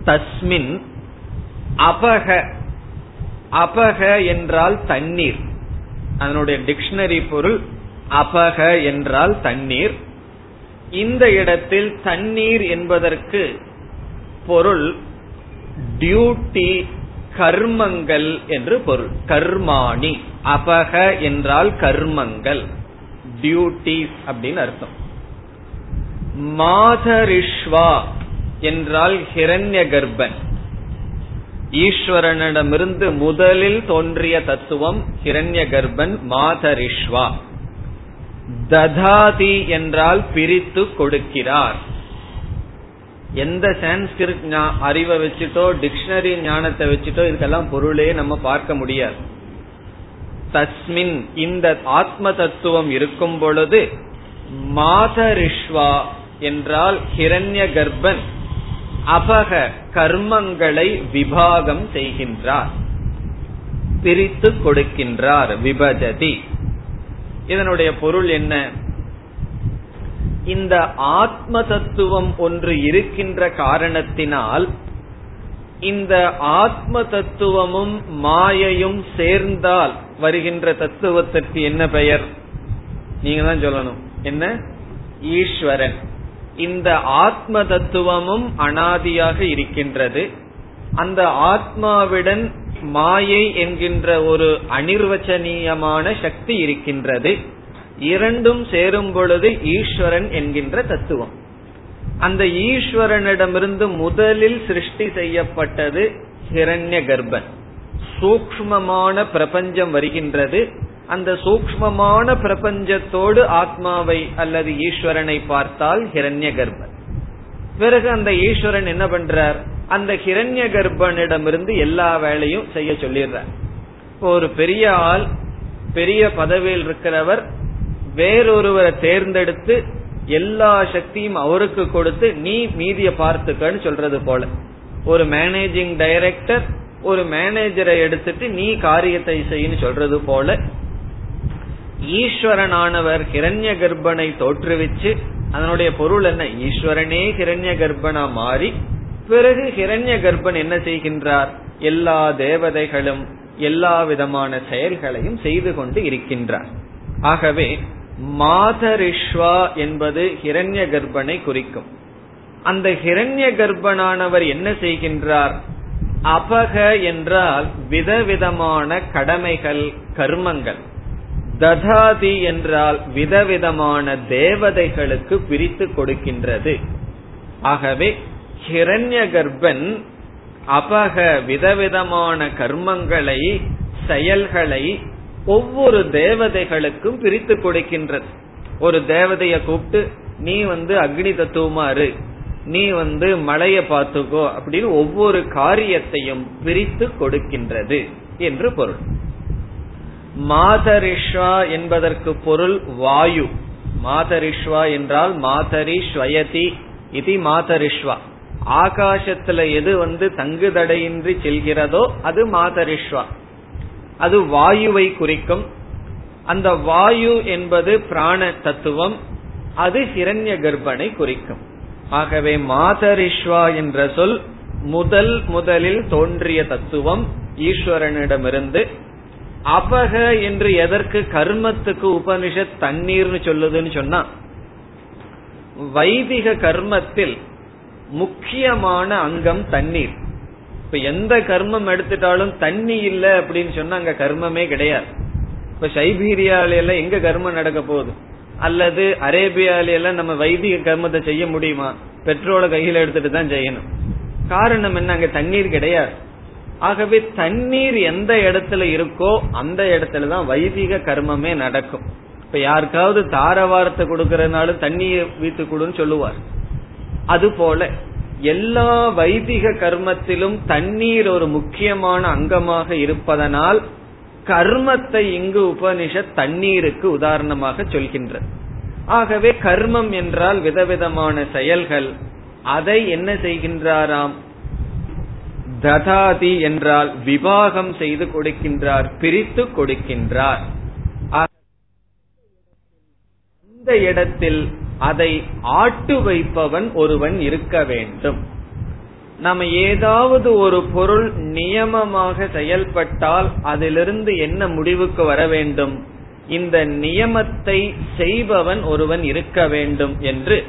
தஸ்மின் அபக அபக என்றால் தண்ணீர். அதனுடைய டிக்ஷனரி பொருள் அபக என்றால் தண்ணீர். இந்த இடத்தில் தண்ணீர் என்பதற்கு பொருள் டியூட்டி கர்மங்கள் என்று பொருள். கர்மாணி. அபக என்றால் கர்மங்கள். டியூட்டிஸ் அப்படின்னு அர்த்தம். மாதரிஷ்வா என்றால் ஹிரண்ய கர்ப்பன் ஈஸ்வரனிடமிருந்து முதலில் தோன்றிய தத்துவம் ஹிரண்ய கர்ப்பன் மாதரிஷ்வா. ததாதி என்றால் பிரித்து கொடுக்கிறார். எந்த சான்ஸ்கிரிட் அறிவை வச்சுட்டோ டிக்ஷனரி ஞானத்தை வச்சுட்டோ இதுக்கெல்லாம் பொருளே நம்ம பார்க்க முடியாது. தஸ்மின் இந்த ஆத்ம தத்துவம் இருக்கும் பொழுது மாதரிஷ்வா என்றால் ஹிரண்ய கர்ப்பன் அபக கர்மங்களை விபாகம் செய்கின்றார். பிரித்து கொடுக்கின்றார் விபஜதி. இதனுடைய பொருள் என்ன? இந்த ஆத்ம தத்துவம் ஒன்று இருக்கின்ற காரணத்தினால் இந்த ஆத்ம தத்துவமும் மாயையும் சேர்ந்தால் வருகின்ற தத்துவத்திற்கு என்ன பெயர்? நீங்க தான் சொல்லணும். என்ன? ஈஸ்வரன். இந்த ஆத்ம தத்துவமும் அனாதியாக இருக்கின்றது. அந்த ஆத்மாவிடன் மாயை என்கின்ற ஒரு அனிர்வச்சனீயமான சக்தி இருக்கின்றது. இரண்டும் சேரும் பொழுது ஈஸ்வரன் என்கின்ற தத்துவம். அந்த ஈஸ்வரனிடமிருந்து முதலில் சிருஷ்டி செய்யப்பட்டது ஹிரண்ய கர்ப்பன் சூக்மமான பிரபஞ்சம் வருகின்றது. அந்த சூக்மமான பிரபஞ்சத்தோடு ஆத்மாவை அல்லது ஈஸ்வரனை பார்த்தால் ஹிரண்ய கர்ப்பன் பிறகு அந்த ஈஸ்வரன் என்ன பண்றார்? அந்த ஹிரண்ய கர்ப்பனிடமிருந்து எல்லா வேலையும் செய்ய சொல்லிடுறார். இப்போ ஒரு பெரிய ஆள் பெரிய பதவியில் இருக்கிறவர் வேறொருவரை தேர்ந்தெடுத்து எல்லா சக்தியும் அவருக்கு கொடுத்து நீ மீதிய பார்த்துக்கன்னு சொல்றது போல. ஒரு மேனேஜிங் டைரக்டர் ஒரு மேனேஜரை எடுத்துட்டு நீ காரியத்தை செய்யு சொல்றது போல ஈஸ்வரனானவர் கிரண்ய கர்ப்பனை தோற்றுவிச்சு அதனுடைய பொருள் என்ன? ஈஸ்வரனே கிரண்ய கர்ப்பனா மாறி பிறகு ஹிரண்ய கர்ப்பன் என்ன செய்கின்றார்? எல்லா தேவதைகளும் எல்லா விதமான செயல்களையும் செய்து கொண்டு இருக்கின்றார். ஆகவே மாதரிஷ்வா என்பது ஹிரண்ய கர்ப்பனை குறிக்கும். அந்த ஹிரண்ய கர்ப்பனானவர் என்ன செய்கின்றார்? அபக என்றால் விதவிதமான கடமைகள் கர்மங்கள். ததாதி என்றால் விதவிதமான தேவதைகளுக்கு பிரித்து கொடுக்கின்றது. ஆகவே ஹிரண்ய கர்ப்பன் அபக விதவிதமான கர்மங்களை செயல்களை ஒவ்வொரு தேவதைகளுக்கும் பிரித்து கொடுக்கின்றது. ஒரு தேவதைய கூப்பிட்டு நீ வந்து அக்னி தத்துவமா இரு. நீ வந்து மழைய பார்த்துக்கோ. அப்படின்னு ஒவ்வொரு காரியத்தையும் பிரித்து கொடுக்கின்றது என்று பொருள். மாதரிஷ்வா என்பதற்கு பொருள் வாயு. மாதரிஷ்வா என்றால் மாதரி ஸ்வயதி இது மாதரிஷ்வா. ஆகாசத்துல எது வந்து தங்குதடையின்றி செல்கிறதோ அது மாதரிஷ்வா. அது வாயுவை குறிக்கும். அந்த வாயு என்பது பிராண தத்துவம். அது ஹிரண்ய கர்ப்பனை குறிக்கும். ஆகவே மாதரிஷ்வா என்ற சொல் முதல் முதலில் தோன்றிய தத்துவம் ஈஸ்வரனிடமிருந்து அபக என்று எதற்கு கர்மத்துக்கு உபனிஷத் தண்ணீர்னு சொல்லுதுன்னு சொன்னா வைதிக கர்மத்தில் முக்கியமான அங்கம் தண்ணீர். இப்ப எந்த கர்மம் எடுத்துட்டாலும் தண்ணி இல்ல அப்படின்னு சொன்னா அங்க கர்மமே கிடையாது. இப்ப சைபீரியால எல்லாம் எங்க கர்மம் நடக்க போகுது? அல்லது அரேபியால எல்லாம் நம்ம வைதிக கர்மத்தை செய்ய முடியுமா? பெட்ரோலை கையில எடுத்துட்டு தான் செய்யணும். காரணம் என்ன? அங்க தண்ணீர் கிடையாது. ஆகவே தண்ணீர் எந்த இடத்துல இருக்கோ அந்த இடத்துல தான் வைதிக கர்மமே நடக்கும். இப்ப யாருக்காவது தாரவாரத்தை கொடுக்கறதுனாலும் தண்ணியை வீட்டு கொடுன்னு சொல்லுவார். அது போல எல்லா வைதிக கர்மத்திலும் தண்ணீர் ஒரு முக்கியமான அங்கமாக இருப்பதனால் கர்மத்தை இங்கு உபனிஷத் தண்ணீருக்கு உதாரணமாக சொல்கின்றது. ஆகவே கர்மம் என்றால் விதவிதமான செயல்கள். அதை என்ன செய்கின்றாராம்? ததாதி என்றால் விவாகம் செய்து கொடுக்கின்றார் பிரித்து கொடுக்கின்றார். அந்த இடத்தில் அதை ஆட்டு வைப்பவன் ஒருவன் இருக்க வேண்டும். நம்ம ஏதாவது ஒரு பொருள் நியமமாக செயல்பட்டால் அதிலிருந்து என்ன முடிவுக்கு வர வேண்டும்? இந்த நியமத்தை செய்பவன் ஒருவன் இருக்க வேண்டும் என்று.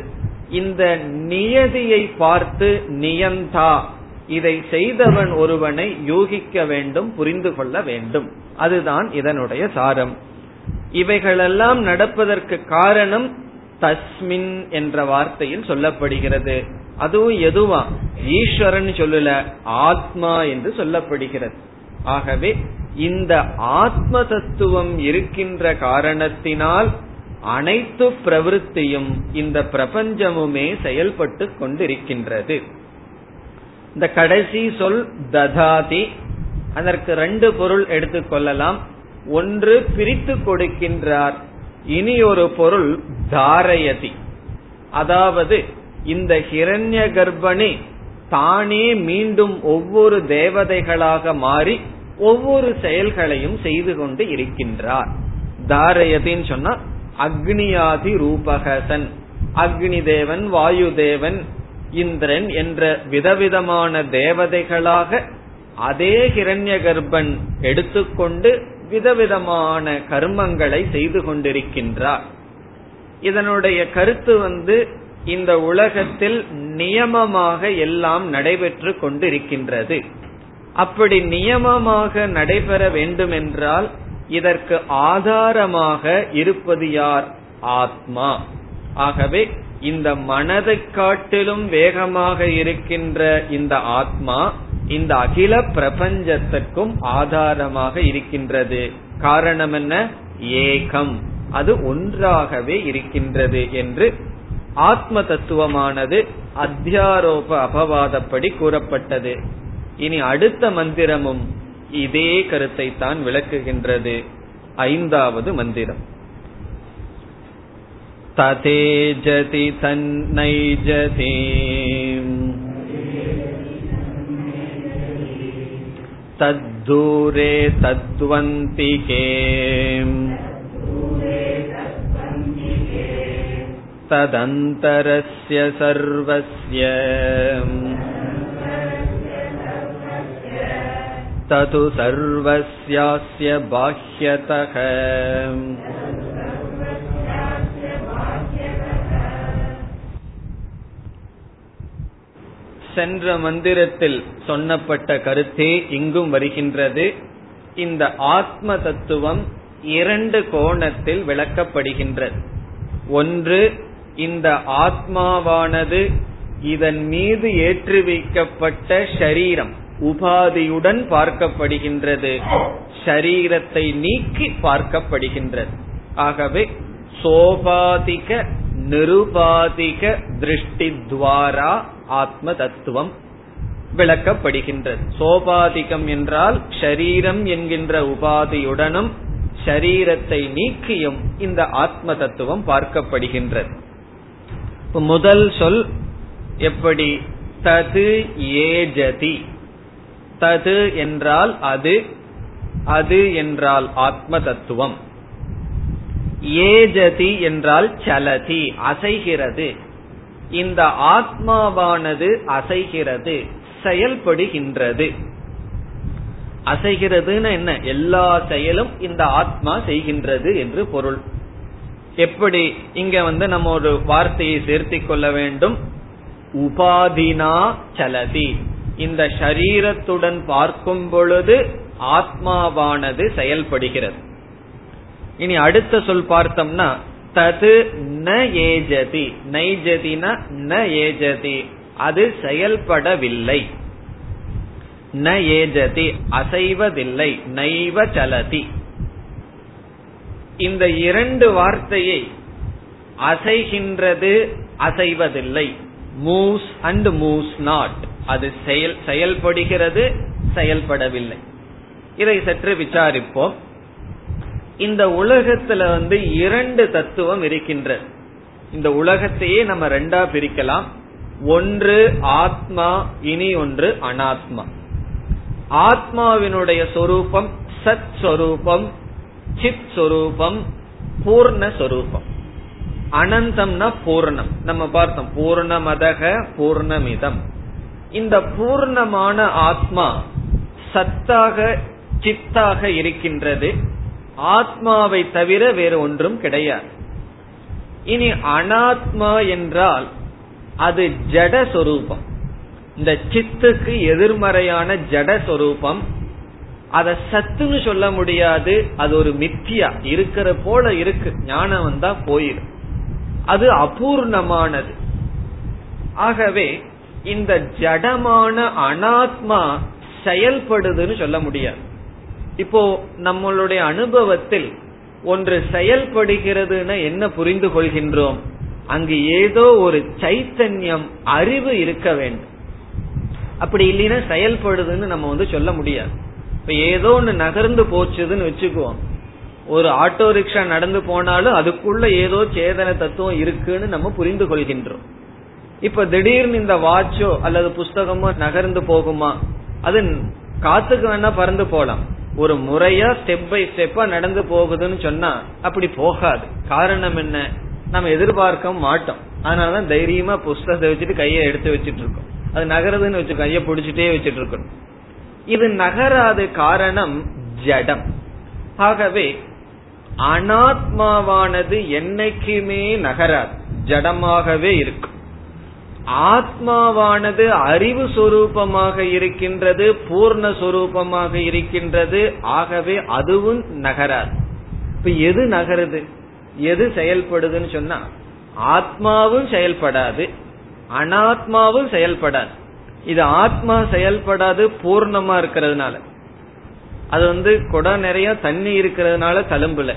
இந்த நியதியை பார்த்து நியந்தா. இதை செய்தவன் ஒருவனை யூகிக்க வேண்டும் புரிந்து கொள்ள வேண்டும். அதுதான் இதனுடைய சாரம். இவைகளெல்லாம் நடப்பதற்கு காரணம் தஸ்மின் என்ற வார்த்தையில் சொல்லப்படுகிறது. அதுவும் எதுவா? ஈஸ்வரன் சொல்லல ஆத்மா என்று சொல்லப்படுகிறது. ஆகவே இந்த ஆத்ம தத்துவம் இருக்கின்ற காரணத்தினால் அனைத்து பிரவருத்தியும் இந்த பிரபஞ்சமுமே செயல்பட்டு கொண்டிருக்கின்றது. இந்த கடைசி சொல் ததாதி. அதற்கு ரெண்டு பொருள் எடுத்துக்கொள்ளலாம் ஒன்று பிரித்து கொடுக்கின்றார். இனி ஒரு பொருள் தாரயதி. அதாவது இந்த ஹிரண்ய கர்ப்பணி தானே மீண்டும் ஒவ்வொரு தேவதைகளாக மாறி ஒவ்வொரு செயல்களையும் செய்து கொண்டு இருக்கின்றார். தாரயதின்னு சொன்னா அக்னியாதி ரூபகசன். அக்னி தேவன் வாயு தேவன் இந்திரன் என்ற விதவிதமான தேவதைகளாக அதே ஹிரண்ய கர்ப்பன் எடுத்துக்கொண்டு விதவிதமான கர்மங்களை செய்து கொண்டிருக்கின்றார். இதனுடைய கருத்து வந்து இந்த உலகத்தில் நியமமாக எல்லாம் நடைபெற்று கொண்டிருக்கின்றது. அப்படி நியமமாக நடைபெற வேண்டுமென்றால் இதற்கு ஆதாரமாக இருப்பது யார்? ஆத்மா. ஆகவே இந்த மனதை காட்டிலும் வேகமாக இருக்கின்ற இந்த ஆத்மா இந்த அகில பிரபஞ்சத்திற்கும் ஆதாரமாக இருக்கின்றது. காரணம் என்ன? ஏகம். அது ஒன்றாகவே இருக்கின்றது என்று ஆத்ம தத்துவமானது அத்தியாரோப அபவாதப்படி கூறப்பட்டது. இனி அடுத்த மந்திரமும் இதே கருத்தை தான் விளக்குகின்றது. ஐந்தாவது மந்திரம். ततेजति तन्नैजति तद्दूरे तद्वन्तिके तदन्तरस्य सर्वस्य ततु सर्वस्यास्य बाह्यतः சென்ற மந்திரத்தில் சொன்னப்பட்ட கருத்தே இங்கும் வருகின்றது. இந்த ஆத்ம தத்துவம் இரண்டு கோணத்தில் விளக்கப்படுகின்றது. ஒன்று இந்த ஆத்மாவானது இதன் மீது ஏற்றி வைக்கப்பட்ட ஷரீரம் உபாதியுடன் பார்க்கப்படுகின்றது. ஷரீரத்தை நீக்கி பார்க்கப்படுகின்றது. ஆகவே சோபாதிக நிருபாதிக திருஷ்டி துவாரா ஆத்ம தத்துவம் விளக்கப்படுகின்றது. சோபாதிகம் என்றால் ஷரீரம் என்கின்ற உபாதியுடனும் ஷரீரத்தை நீக்கியும் இந்த ஆத்ம தத்துவம் பார்க்கப்படுகின்றது முதல் சொல் எப்படி? தது ஏஜதி. தது என்றால் அது அது என்றால் ஆத்ம தத்துவம் ஏஜதி என்றால் சலதி அசைகிறது. இந்த ஆத்மாவானது அசைகிறது செயல்படுகின்றது. அசைகிறதுன்னு என்ன? எல்லா செயலும் இந்த ஆத்மா செய்கின்றது என்று பொருள். எப்படி இங்க வந்து நம்ம ஒரு வார்த்தையை சேர்த்தி கொள்ள வேண்டும்? உபாதினா சலதி. இந்த ஷரீரத்துடன் பார்க்கும் பொழுது ஆத்மாவானது செயல்படுகிறது. இனி அடுத்த சொல் பார்த்தோம்னா தது ந ஏஜதி. நைஜதினா ந ஏஜதி. அது செயல்படவில்லை. ந ஏஜதி. அசைவதில்லை. நைவ சலதி. இந்த இரண்டு வார்த்தையை அசைகின்றது அசைவதில்லை. Moves and moves not. அது செயல் செயல்படுகிறது செயல்படவில்லை. இதை சற்று விசாரிப்போம். இந்த உலகத்துல வந்து இரண்டு தத்துவம் இருக்கின்றது இந்த உலகத்தையே நம்ம ரெண்டா பிரிக்கலாம். ஒன்று ஆத்மா இனி ஒன்று அனாத்மா. ஆத்மாவினுடைய சொரூபம் சத் சொரூபம் சித் சொரூபம் பூர்ண அனந்தம்னா பூர்ணம். நம்ம பார்த்தோம் பூர்ணமதக பூர்ணமிதம். இந்த பூர்ணமான ஆத்மா சத்தாக சித்தாக இருக்கின்றது. ஆத்மாவை தவிர வேறு ஒன்றும் கிடையாது. இனி அனாத்மா என்றால் அது ஜடஸ்வரூபம் இந்த சித்துக்கு எதிர்மறையான ஜடஸ்வரூபம் அத சத்துன்னு சொல்ல முடியாது. அது ஒரு மித்தியா. இருக்கிற போல இருக்கு. ஞானம் வந்தா போயிடும் அது அபூர்ணமானது. ஆகவே இந்த ஜடமான அனாத்மா செயல்படுதுன்னு சொல்ல முடியாது. இப்போ நம்மளுடைய அனுபவத்தில் ஒன்று செயல்படுகிறதுன்னு என்ன புரிந்து கொள்கின்றோம்? அங்கு ஏதோ ஒரு சைத்தன்யம் அறிவு இருக்க வேண்டும். அப்படி இல்லைன்னா செயல்படுதுன்னு நம்ம வந்து சொல்ல முடியாது. இப்ப ஏதோ ஒன்று நகர்ந்து போச்சுதுன்னு வச்சுக்குவோம். ஒரு ஆட்டோ ரிக்ஷா நடந்து போனாலும் அதுக்குள்ள ஏதோ சேதன தத்துவம் இருக்குன்னு நம்ம புரிந்து கொள்கின்றோம். இப்ப திடீர்னு இந்த வாட்சோ அல்லது புஸ்தகமோ நகர்ந்து போகுமா? அது காத்துக்கு வேணா பறந்து போலாம். ஒரு முறையா ஸ்டெப் பை ஸ்டெப்பா நடந்து போகுதுன்னு சொன்னா அப்படி போகாது. காரணம் என்ன? நம்ம எதிர்பார்க்க மாட்டோம். அதனாலதான் தைரியமா புஸ்தகத்தை வச்சுட்டு கையை எடுத்து வச்சிட்டு இருக்கோம். அது நகருதுன்னு வச்சு கையை பிடிச்சிட்டே வச்சுட்டு இருக்கணும். இது நகராது காரணம் ஜடம். ஆகவே அனாத்மாவானது என்னைக்குமே நகராது. ஜடமாகவே இருக்கும் ஆத்மாவானது அறிவு சொரூபமாக இருக்கின்றது பூர்ண சொரூபமாக இருக்கின்றது. ஆகவே அதுவும் நகராது. இப்ப எது நகருது? எது செயல்படுதுன்னு சொன்னா ஆத்மாவும் செயல்படாது அனாத்மாவும் செயல்படாது. இது ஆத்மா செயல்படாது பூர்ணமா இருக்கிறதுனால. அது வந்து குடம் நிறைய தண்ணி இருக்கிறதுனால தழும்புல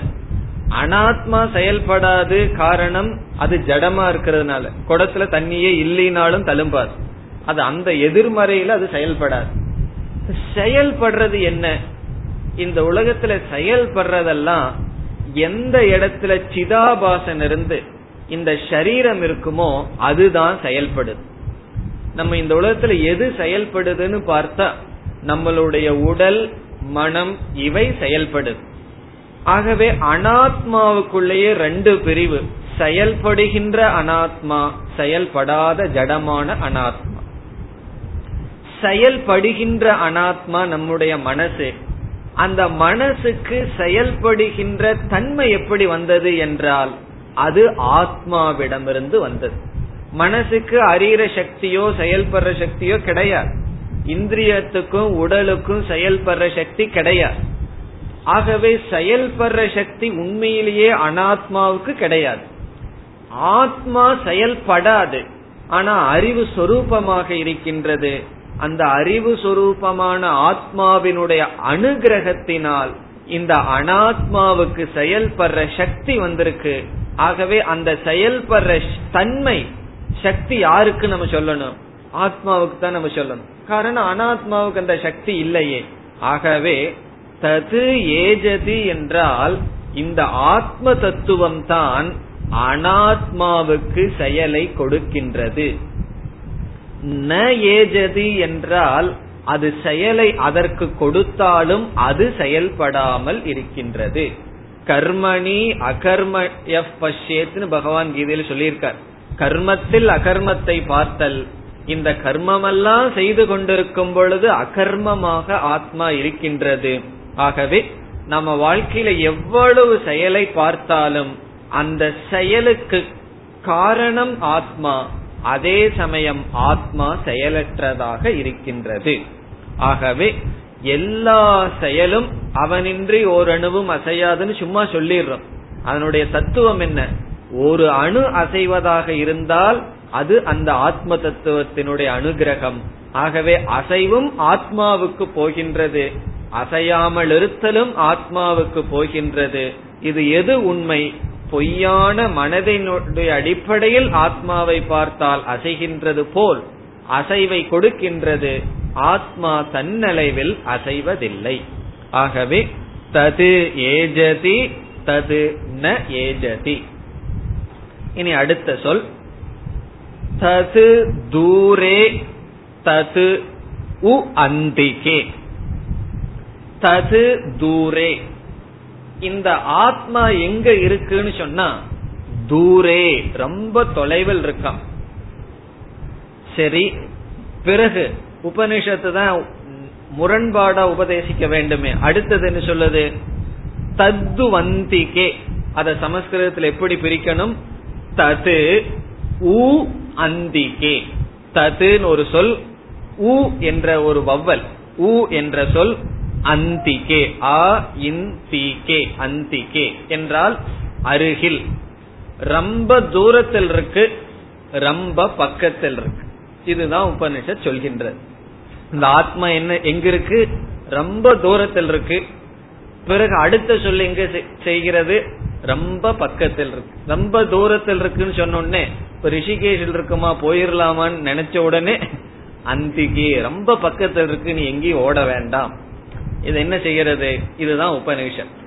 அனாத்மா செயல்படாது காரணம் அது ஜடமா இருக்கிறதுனால. குடத்துல தண்ணியே இல்லைனாலும் தழும்பாது. அது அந்த எதிர்மறையில அது செயல்படாது. செயல்படுறது என்ன? இந்த உலகத்துல செயல்படுறதெல்லாம் எந்த இடத்துல சிதாபாசன் இருந்து இந்த சரீரம் இருக்குமோ அதுதான் செயல்படுது. நம்ம இந்த உலகத்துல எது செயல்படுதுன்னு பார்த்தா நம்மளுடைய உடல் மனம் இவை செயல்படுது. ஆகவே அனாத்மாவுக்குள்ளேயே ரெண்டு பிரிவு. செயல்படுகின்ற அனாத்மா செயல்படாத ஜடமான அனாத்மா. செயல்படுகின்ற அனாத்மா நம்முடைய மனசு. அந்த மனசுக்கு செயல்படுகின்ற தன்மை எப்படி வந்தது என்றால் அது ஆத்மாவிடமிருந்து வந்தது. மனசுக்கு அறிகிற சக்தியோ செயல்படுற சக்தியோ கிடையாது. இந்திரியத்துக்கும் உடலுக்கும் செயல்படுற சக்தி கிடையாது. ஆகவே செயல்படுற சக்தி உண்மையிலேயே அனாத்மாவுக்கு கிடையாது. ஆத்மா செயல்படாது ஆனா அறிவு சொரூபமாக இருக்கின்றது. அந்த அறிவு சொரூபமான ஆத்மாவினுடைய அனுகிரகத்தினால் இந்த அனாத்மாவுக்கு செயல்படுற சக்தி வந்திருக்கு. ஆகவே அந்த செயல்படுற தன்மை சக்தி யாருக்கு நம்ம சொல்லணும்? ஆத்மாவுக்கு தான் நம்ம சொல்லணும். காரணம் அனாத்மாவுக்கு அந்த சக்தி இல்லையே. ஆகவே தது ஏஜதி என்றால் இந்த ஆத்ம தத்துவம் தான் அனாத்மாவுக்கு செயலை கொடுக்கின்றது. ந ஏஜதி என்றால் அது செயலை அதற்கு கொடுத்தாலும் அது செயல்படாமல் இருக்கின்றது. கர்மணி அகர்ம பஷ்யத்னு பகவான் கீதையில் சொல்லியிருக்கார். கர்மத்தில் அகர்மத்தை பார்த்தல். இந்த கர்மமெல்லாம் செய்து கொண்டிருக்கும் பொழுது அகர்மமாக ஆத்மா இருக்கின்றது. ஆகவே நம்ம வாழ்க்கையில எவ்வளவு செயலை பார்த்தாலும் அந்த செயலுக்கு காரணம் ஆத்மா அதே சமயம் ஆத்மா செயலற்றதாக இருக்கின்றது. ஆகவே எல்லா செயலும் அவனின்றி ஓரணுவும் அசையாதுன்னு சும்மா சொல்லிடுறோம். அதனுடைய தத்துவம் என்ன? ஒரு அணு அசைவதாக இருந்தால் அது அந்த ஆத்ம தத்துவத்தினுடைய அனுகிரகம். ஆகவே அசைவும் ஆத்மாவுக்கு போகின்றது. அசையாமல் இருத்தலும் ஆத்மாவுக்கு போகின்றது. இது எது உண்மை? பொய்யான மனதினுடைய அடிப்படையில் ஆத்மாவை பார்த்தால் அசைகின்றது போல் அசைவை கொடுக்கின்றது. ஆத்மா தன்னளவில் அசைவதில்லை. ஆகவே தது ஏஜதி தது ந ஏஜதி. இனி அடுத்த சொல். தது தூரே தது உ அந்திகே. தது தூரே. இந்த ஆத்மா எங்க இருக்குன்னு சொன்னா தூரே. ரொம்ப தொலைவில் இருக்கான் சரி பிறகு உபனிஷத்து தான் முரண்பாடா உபதேசிக்க வேண்டுமே. அடுத்தது என்ன சொல்லுது தத்து வந்திகே. அத சமஸ்கிருதத்தில் எப்படி பிரிக்கணும்? தது உ அந்திகே. ததுன்னு ஒரு சொல் உ என்ற ஒரு வவ்வல் உ என்ற சொல் அந்திகே ஆ இந்திகே அந்திகே என்றால் அருகில். ரொம்ப தூரத்தில் இருக்கு ரொம்ப பக்கத்தில் இருக்கு. இதுதான் உபனிஷத் சொல்கின்றது. இந்த ஆத்மா என்ன எங்க இருக்கு? ரொம்ப தூரத்தில் இருக்கு. பிறகு அடுத்த சொல் எங்க செய்கிறது? ரொம்ப பக்கத்தில் இருக்கு. ரொம்ப தூரத்தில் இருக்குன்னு சொன்னோடனே இப்ப ரிஷிகேஷில் இருக்குமா போயிடலாமான்னு நினைச்ச உடனே அந்திகே ரொம்ப பக்கத்தில் இருக்கு நீ எங்கேயும் ஓட வேண்டாம். இது என்ன செய்யறது இதுதான் உபனிஷத்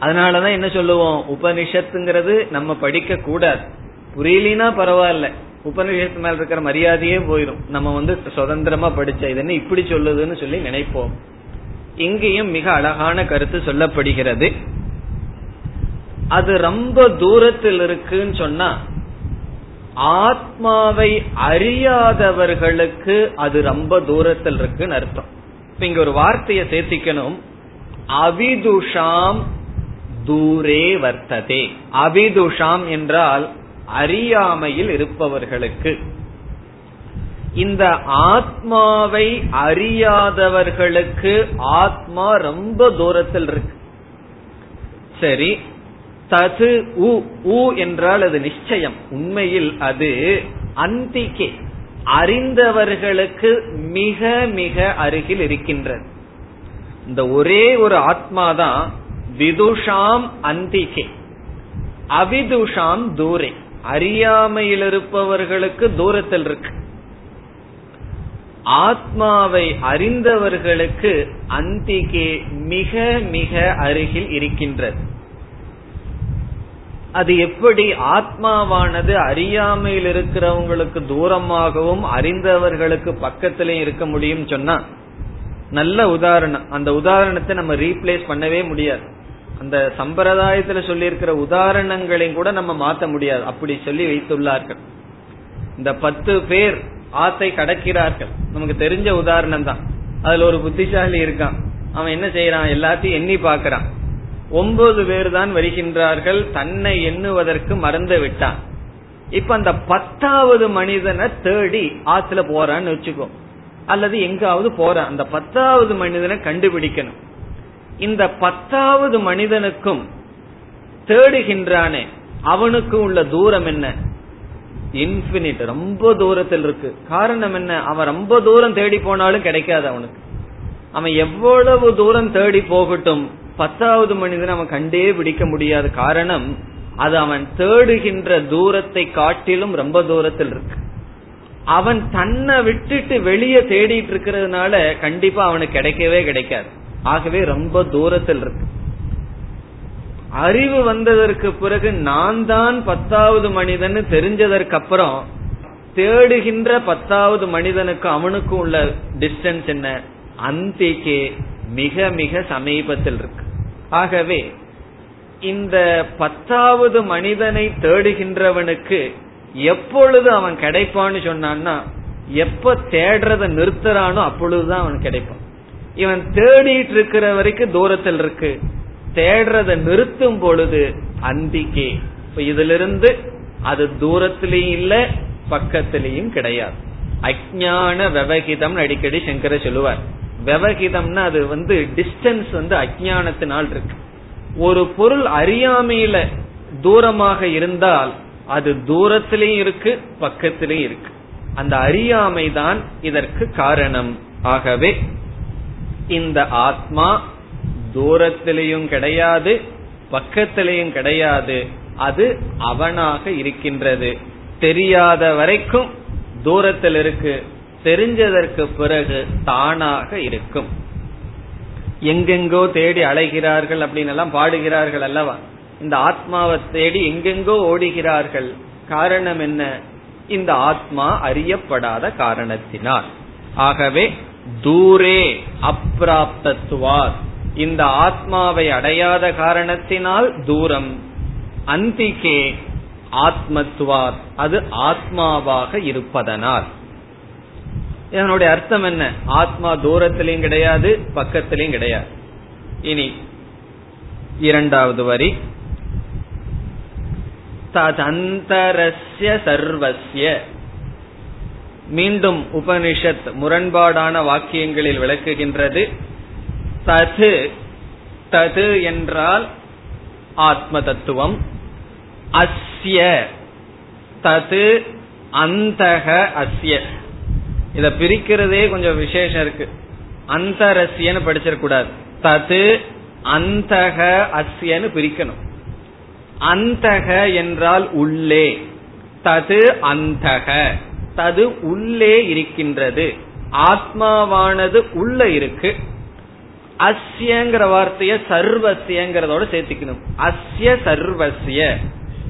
அதனாலதான் என்ன சொல்லுவோம்? உபனிஷத்துங்கிறது நம்ம படிக்க கூடாது. புரியலினா பரவாயில்ல. உபனிஷத்து மேல இருக்கிற மரியாதையே போயிடும். நம்ம வந்து சுதந்திரமா படிச்ச இது என்ன இப்படி சொல்லுதுன்னு சொல்லி நினைப்போம். இங்கேயும் மிக அழகான கருத்து சொல்லப்படுகிறது. அது ரொம்ப தூரத்தில் இருக்குன்னு சொன்னா ஆத்மாவை அறியாதவர்களுக்கு அது ரொம்ப தூரத்தில் இருக்குன்னு அர்த்தம். இப்ப இங்க ஒரு வார்த்தையை சேர்த்திக்கணும். அவிதுஷாம் தூரே வர்த்ததே. அவிதுஷாம் என்றால் அறியாமையில் இருப்பவர்களுக்கு. இந்த ஆத்மாவை அறியாதவர்களுக்கு ஆத்மா ரொம்ப தூரத்தில் இருக்கு. சரி தது உ உ என்றால் அது நிச்சயம். உண்மையில் அது அந்திகே. அறிந்தவர்களுக்கு மிக மிக அருகில் இருக்கின்றது. இந்த ஒரே ஒரு ஆத்மாதான் விதுஷாம் அந்திகே. அவிதுஷாம் தூரே. அறியாமையில் இருப்பவர்களுக்கு தூரத்தில் இருக்கு. ஆத்மாவை அறிந்தவர்களுக்கு அந்திகே மிக மிக அருகில் இருக்கின்றது. அது எப்படி ஆத்மாவானது அறியாமையில் இருக்கிறவங்களுக்கு தூரமாகவும் அறிந்தவர்களுக்கு பக்கத்திலையும் இருக்க முடியும் சொன்னா நல்ல உதாரணம். அந்த உதாரணத்தை நம்ம ரீப்ளேஸ் பண்ணவே முடியாது. அந்த சம்பிரதாயத்துல சொல்லி இருக்கிற உதாரணங்களையும் கூட நம்ம மாத்த முடியாது. அப்படி சொல்லி வைத்துள்ளார்கள். இந்த பத்து பேர் ஆத்தை கடக்கிறார்கள். நமக்கு தெரிஞ்ச உதாரணம் தான் அதுல ஒரு புத்திசாலி இருக்கான். அவன் என்ன செய்யறான் எல்லாத்தையும் எண்ணி பாக்குறான் ஒன்பது பேர் தான் வருகின்றார்கள். தன்னை எண்ணுவதற்கு மறந்து விட்டான். இப்ப அந்த பத்தாவது மனிதனை தேடி ஆத்துல போறான்னு வச்சுக்கோ. அல்லது எங்காவது போறான். அந்த பத்தாவது மனிதனை கண்டுபிடிக்கணும். இந்த பத்தாவது மனிதனுக்கும் தேடுகின்றானே அவனுக்கு உள்ள தூரம் என்ன? இன்பினிட் ரொம்ப தூரத்தில் இருக்கு. காரணம் என்ன? அவன் ரொம்ப தூரம் தேடி போனாலும் கிடைக்காது அவனுக்கு. அவன் எவ்வளவு தூரம் தேடி போகட்டும் பத்தாவது மனிதன் அவன் கண்டே பிடிக்க முடியாது காரணம் அது அவன் தேடுகின்ற தூரத்தை காட்டிலும் ரொம்ப தூரத்தில் இருக்கு. அவன் தன்னை விட்டுட்டு வெளியே தேடிட்டு இருக்கிறதுனால கண்டிப்பா அவனுக்கு கிடைக்கவே கிடைக்காது. ஆகவே ரொம்ப தூரத்தில் இருக்கு. அறிவு வந்ததற்கு பிறகு நான் தான் பத்தாவது மனிதன் தெரிஞ்சதற்கு அப்புறம் தேடுகின்ற பத்தாவது மனிதனுக்கு அவனுக்கும் உள்ள டிஸ்டன்ஸ் என்ன? அந்திக்கே மிக மிக சமீபத்தில் இருக்கு. ஆகவே இந்த பத்தாவது மனிதனை தேடுகின்றவனுக்கு எப்பொழுது அவன் கிடைப்பான்னு சொன்னான்னா எப்ப தேடுறத நிறுத்துறானோ அப்பொழுதுதான் அவன் கிடைப்பான். இவன் தேடிட்டு இருக்கிற வரைக்கும் தூரத்தில் இருக்கு. தேடுறத நிறுத்தும் பொழுது அந்திக்கே. இதுல இருந்து அது தூரத்திலையும் இல்ல பக்கத்திலையும் கிடையாது. அஜான விவகிதம் அடிக்கடி சங்கர சொல்லுவார். விவகிதம்னா அது வந்து டிஸ்டன்ஸ் வந்து அஜானத்தினால் இருக்கு. ஒரு பொருள் அறியாமையில தூரமாக இருந்தால் அது தூரத்திலையும் இருக்கு பக்கத்திலையும் இருக்கு. அந்த அறியாமை தான் இதற்கு காரணம். ஆகவே இந்த ஆத்மா தூரத்திலையும் கிடையாது பக்கத்திலையும் கிடையாது. அது அவனாக இருக்கின்றது. தெரியாத வரைக்கும் தூரத்தில் இருக்கு தெரிஞ்சதற்கு பிறகு தானாக இருக்கும். எங்கெங்கோ தேடி அலைகிறார்கள் அப்படின்னு எல்லாம் பாடுகிறார்கள் அல்லவா? இந்த ஆத்மாவை தேடி எங்கெங்கோ ஓடுகிறார்கள். காரணம் என்ன? இந்த ஆத்மா அறியப்படாத காரணத்தினால். ஆகவே தூரே அப்பிராப்தத்துவார் இந்த ஆத்மாவை அடையாத காரணத்தினால் தூரம். அந்திகே ஆத்மத்துவார். அது ஆத்மாவாக இருப்பதனால். இதனுடைய அர்த்தம் என்ன? ஆத்மா தூரத்திலையும் கிடையாது பக்கத்திலையும் கிடையாது. இனி இரண்டாவது வரி. ததந்தரஸ்ய சர்வசிய மீண்டும் உபனிஷத் முரண்பாடான வாக்கியங்களில் விளக்குகின்றது. தது தது என்றால் ஆத்ம தத்துவம் அஸ்ய தது அந்தக அஸ்ய. இத பிரிக்கிறதே கொஞ்சம் விசேஷம் இருக்கு. அந்தரஸ்யன்னு படிச்சிடக்கூடாது தது அந்தக அஸ்யன்னு பிரிக்கணும். அந்தக என்றால் உள்ளே. தது அந்தக. தது உள்ளே இருக்கின்றது. ஆத்மாவானது உள்ள இருக்கு. அஸ்யங்கிற வார்த்தைய சர்வசியங்கிறதோட சேர்த்துக்கணும். அஸ்ய சர்வசிய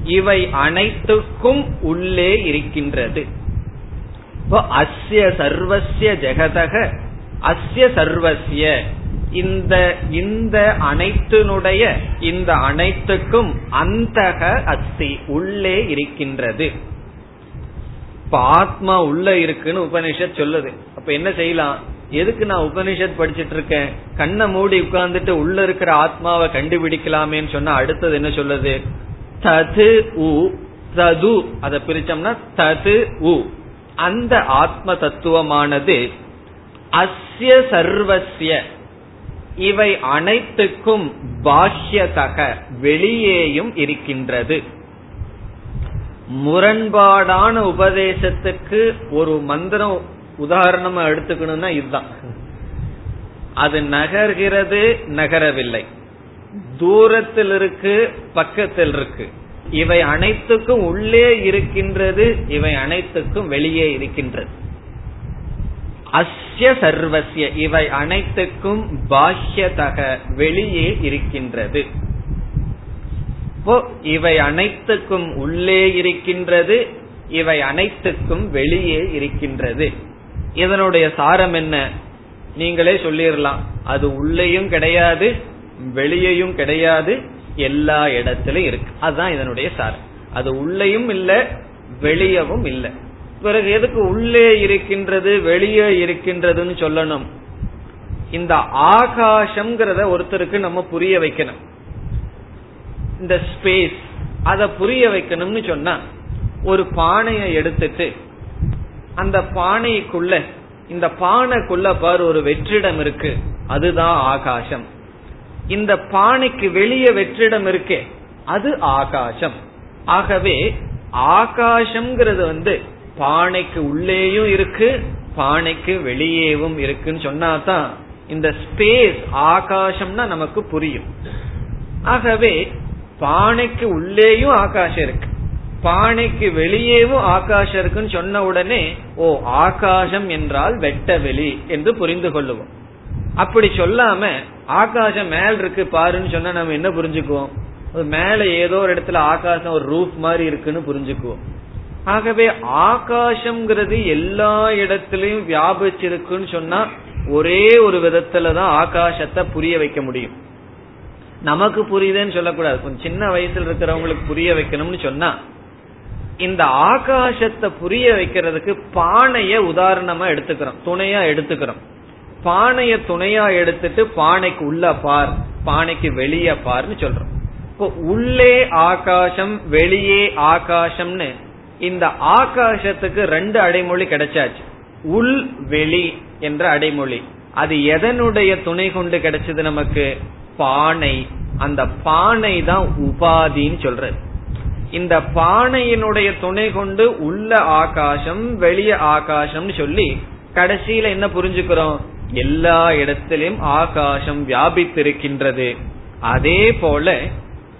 இவை அனைத்துக்கும் உள்ளே இருக்கின்றது. அஸ்ய சர்வசிய ஜெகதக அஸ்ய சர்வசிய இந்த இந்த அனைத்தினுடைய இந்த அனைத்துக்கும் அந்தக அஸ்தி உள்ளே இருக்கின்றது. இப்ப ஆத்மா உள்ள இருக்குன்னு உபனிஷத் சொல்லுது. அப்ப என்ன செய்யலாம்? எதுக்கு நான் உபனிஷத் படிச்சிட்டு இருக்கேன் கண்ணை மூடி உட்கார்ந்துட்டு உள்ள இருக்கிற ஆத்மாவை கண்டுபிடிக்கலாமேன்னு சொன்னா அடுத்தது என்ன சொல்லுது? தது உ தது. அதை பிரிச்சோம்னா தது உ. அந்த ஆத்ம தத்துவமானது அஸ்ய சர்வசிய இவை அனைத்துக்கும் பாஹ்யதக வெளியேயும் இருக்கின்றது. முரண்பாடான உபதேசத்துக்கு ஒரு மந்திரம் உதாரணமா எடுத்துக்கணும்னா இதுதான். அது நகர்கிறது நகரவில்லை. தூரத்தில் இருக்கு பக்கத்தில் இருக்கு இவை அனைத்துக்கும் உள்ளே இருக்கின்றது இவை அனைத்துக்கும் வெளியே இருக்கின்றது. அஸ்ய சர்வசிய இவை அனைத்துக்கும் பாஹ்யதக வெளியே இருக்கின்றது. இவை அனைத்துக்கும் உள்ளே இருக்கின்றது இவை அனைத்துக்கும் வெளியே இருக்கின்றது. இதனுடைய சாரம் என்ன? நீங்களே சொல்லிடலாம் அது உள்ளேயும் கிடையாது வெளியையும் கிடையாது எல்லா இடத்திலும் இருக்கு. அதுதான் இதனுடைய சாரம். அது உள்ளேயும் இல்ல வெளியவும் இல்லை. பிறகு எதுக்கு உள்ளே இருக்கின்றது வெளியே இருக்கின்றதுன்னு சொல்லணும்? இந்த ஆகாசம்ங்கிறத ஒருத்தருக்கு நம்ம புரிய வைக்கணும். இந்த ஸ்பேஸ் அத புரிய வைக்கணும்னு சொன்னா ஒரு பானையை எடுத்துட்டு அந்த பானைக்குள்ள இந்த பானைக்குள்ள பாரு ஒரு வெற்றிடம் இருக்கு. அதுதான் ஆகாசம். இந்த பானைக்கு வெளியே வெற்றிடம் இருக்கே. அது ஆகாசம். ஆகவே ஆகாசம்ங்கிறது வந்து பானைக்கு உள்ளேயும் இருக்கு பானைக்கு வெளியேவும் இருக்குன்னு சொன்னாதான் இந்த ஸ்பேஸ் ஆகாசம்னா நமக்கு புரியும். ஆகவே பானைக்கு உள்ளேயும் ஆகாசம் இருக்கு. பானைக்கு வெளியேவும் ஆகாசம் இருக்குன்னு சொன்ன உடனே ஓ ஆகாசம் என்றால் வெட்ட வெளி என்று புரிந்து கொள்ளுவோம். அப்படி சொல்லாம ஆகாசம் மேல் இருக்கு பாருன்னு சொன்னா நம்ம என்ன புரிஞ்சுக்குவோம்? மேல ஏதோ ஒரு இடத்துல ஆகாசம் ஒரு ரூப் மாதிரி இருக்குன்னு புரிஞ்சுக்குவோம். ஆகவே ஆகாசம்ங்கிறது எல்லா இடத்திலையும் வியாபிச்சிருக்குன்னு சொன்னா ஒரே ஒரு விதத்துலதான் ஆகாசத்தை புரிய வைக்க முடியும். நமக்கு புரியுதுன்னு சொல்லக்கூடாது. கொஞ்சம் சின்ன வயசுல இருக்கிறவங்களுக்கு புரிய வைக்கணும்னு சொன்னா இந்த ஆகாசத்தை புரிய வைக்கிறதுக்கு பானைய உதாரணமா எடுத்துக்கிறோம். துணையா எடுத்துக்கிறோம். பானைய துணையா எடுத்துட்டு பானைக்கு உள்ள பார் பானைக்கு வெளியே பார்னு சொல்றோம். இப்போ உள்ளே ஆகாசம் வெளியே ஆகாசம்னு இந்த ஆகாசத்துக்கு ரெண்டு அடைமொழி கிடைச்சாச்சு. உள் வெளி என்ற அடைமொழி. அது எதனுடைய துணை கொண்டு கிடைச்சது நமக்கு? பானை. அந்த பானை தான் உபாதின்னு சொல்றது. இந்த பானையினுடைய துணை கொண்டு உள்ள ஆகாசம் வெளிய ஆகாசம்னு சொல்லி கடைசியில என்ன புரிஞ்சுக்கிறோம்? எல்லா இடத்திலும் ஆகாசம் வியாபித்திருக்கின்றது. அதே போல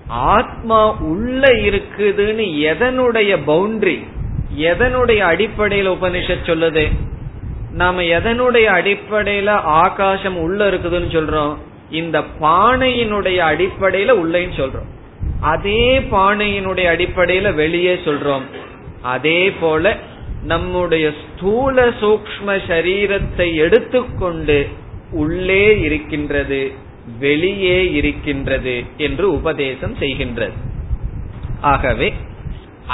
ஆத்மா உள்ள இருக்குதுன்னு எதனுடைய பவுண்டரி எதனுடைய அடிப்படையில உபனிஷத் சொல்லுது? நாம எதனுடைய அடிப்படையில ஆகாசம் உள்ள இருக்குதுன்னு சொல்றோம்? இந்த பானையினுடைய அடிப்படையில உள்ளேன்னு சொல்றோம். அதே பானையினுடைய அடிப்படையில வெளியே சொல்றோம். அதே போல நம்முடைய ஸ்தூல சூக்ம சரீரத்தை எடுத்துக்கொண்டு உள்ளே இருக்கின்றது வெளியே இருக்கின்றது என்று உபதேசம் செய்கின்றது. ஆகவே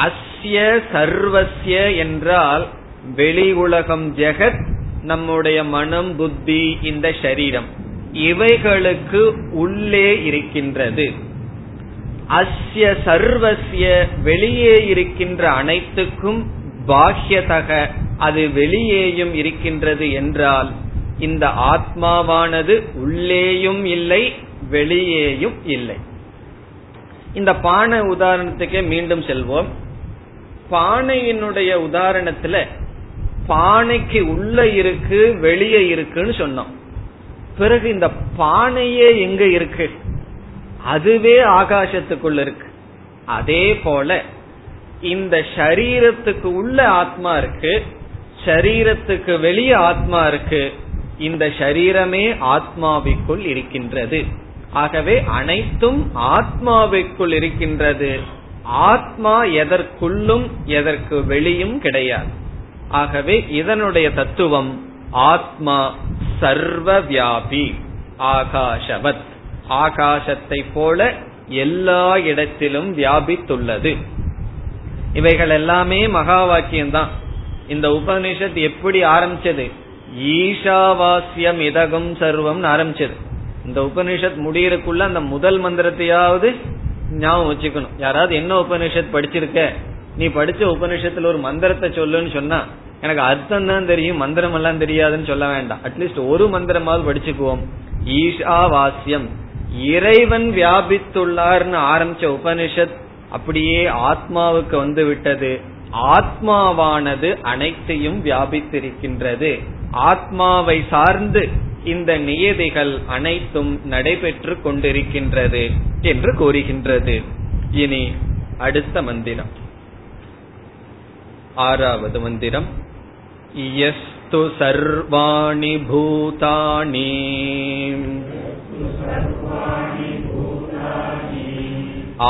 அஸ்ய சர்வசிய என்றால் வெளி உலகம் ஜெகத் நம்முடைய மனம் புத்தி இந்த சரீரம். இவைகளுக்கு உள்ளே இருக்கின்றது. அஸ்ய சர்வசிய வெளியே இருக்கின்ற அனைத்துக்கும் பாஹ்யதக அது வெளியேயும் இருக்கின்றது என்றால் இந்த ஆத்மாவானது உள்ளேயும் இல்லை வெளியேயும் இல்லை. இந்த பானை உதாரணத்துக்கே மீண்டும் செல்வோம். பானையினுடைய உதாரணத்துல பானைக்கு உள்ள இருக்கு வெளியே இருக்குன்னு சொன்னோம். பிறகு இந்த பானையே எங்க இருக்கு? அதுவே ஆகாசத்துக்குள்ள இருக்கு. அதே போல இந்த சரீரத்துக்கு உள்ள ஆத்மா இருக்கு சரீரத்துக்கு வெளியே ஆத்மா இருக்கு இந்த சரீரமே ஆத்மாவிற்குள் இருக்கின்றது. ஆகவே அனைத்தும் ஆத்மாவிற்குள் இருக்கின்றது. ஆத்மா எதற்குள்ளும் எதற்கு வெளியும் கிடையாது. ஆகவே இதனுடைய தத்துவம் ஆத்மா சர்வ வியாபி ஆகாஷவத். ஆகாசத்தை போல எல்லா இடத்திலும் வியாபித்துள்ளது. இவைகள் எல்லாமே மகா வாக்கியம்தான். இந்த உபனிஷத் எப்படி ஆரம்பிச்சது? ஈஷாவாஸ்யம் இதகம் சர்வம் ஆரம்பிச்சது. இந்த உபனிஷத் முடியறக்குள்ள அந்த முதல் மந்திரத்தையாவது ஞாபகம் வச்சுக்கணும். யாராவது என்ன உபனிஷத் படிச்சிருக்க? நீ படிச்ச உபனிஷத்துல ஒரு மந்திரத்தை சொல்லுன்னு சொன்னா எனக்கு அர்த்தம் தான் தெரியும் மந்திரம் எல்லாம் தெரியாதுன்னு சொல்ல வேண்டாம். அட்லீஸ்ட் ஒரு மந்திரமாவது படிச்சுக்குவோம். ஈஷா வாசியம் இறைவன் வியாபித்துள்ளார்னு ஆரம்பிச்ச உபனிஷத் அப்படியே ஆத்மாவுக்கு வந்து விட்டது ஆத்மாவானது அனைத்தையும் வியாபித்திருக்கின்றது ஆத்மாவை சார்ந்து இந்த நியதிகள் அனைத்தும் நடைபெற்று கொண்டிருக்கின்றது என்று கூறுகின்றது இனி அடுத்த மந்திரம் ஆறாவது மந்திரம் यस्तु सर्वाणि भूतानि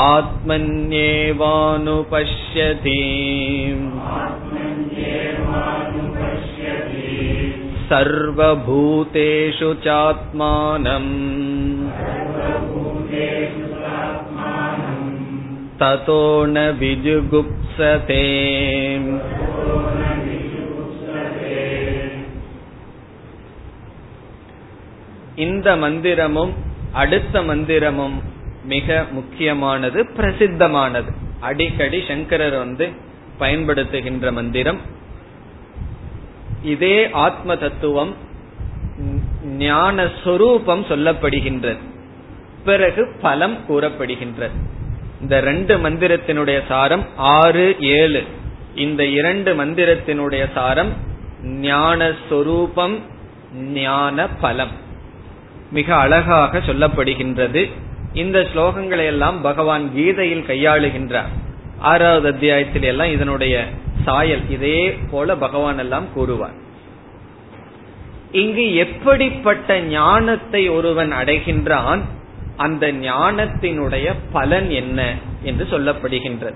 आत्मन्येवानुपश्यति सर्वभूतेषु चात्मानम् ततो न विजुगुप्सते இந்த மந்திரமும் அடுத்த மந்திரமும் மிக முக்கியமானது பிரசித்தமானது. அடிக்கடி சங்கரர் வந்து பயன்படுத்துகின்ற மந்திரம். இதே ஆத்ம தத்துவம் ஞான சொரூபம் சொல்லப்படுகின்றது. பிறகு பலம் கூறப்படுகின்றது. இந்த ரெண்டு மந்திரத்தினுடைய சாரம் ஆறு ஏழு. இந்த இரண்டு மந்திரத்தினுடைய சாரம் ஞான சொரூபம் ஞான பலம் மிக அழகாக சொல்லப்படுகின்றது. இந்த ஸ்லோகங்களை எல்லாம் பகவான் கீதையில் கையாளுகின்றார். ஆறாவது அத்தியாயத்தில் எல்லாம் இதனுடைய சாயல் இதே போல பகவான் எல்லாம் கூறுவார். இங்கு எப்படிப்பட்ட ஞானத்தை ஒருவன் அடைகின்றான் அந்த ஞானத்தினுடைய பலன் என்ன என்று சொல்லப்படுகின்றது.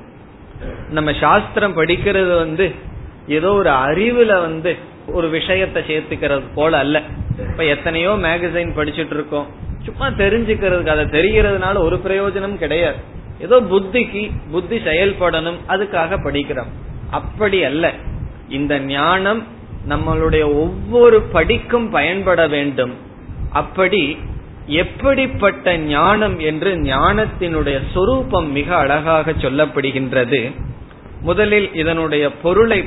நம்ம சாஸ்திரம் படிக்கிறது வந்து ஏதோ ஒரு அறிவுல வந்து ஒரு விஷயத்தை சேர்த்துக்கிறது போல அல்ல. இப்ப எத்தனையோ மேகசைன் படிச்சுட்டு இருக்கோம். சும்மா தெரிஞ்சுக்கிறதுக்கு அதை தெரிகிறதுனால ஒரு பிரயோஜனம் கிடையாது. ஏதோ புத்திக்கு புத்தி செயல்படணும் அதுக்காக படிக்கிறோம். அப்படி அல்ல. இந்த ஞானம் நம்மளுடைய ஒவ்வொரு படிக்கும் பயன்பட வேண்டும். அப்படி எப்படிப்பட்ட ஞானம் என்று ஞானத்தினுடைய சொரூபம் மிக அழகாக சொல்லப்படுகின்றது. முதலில் இதனுடைய பொருளை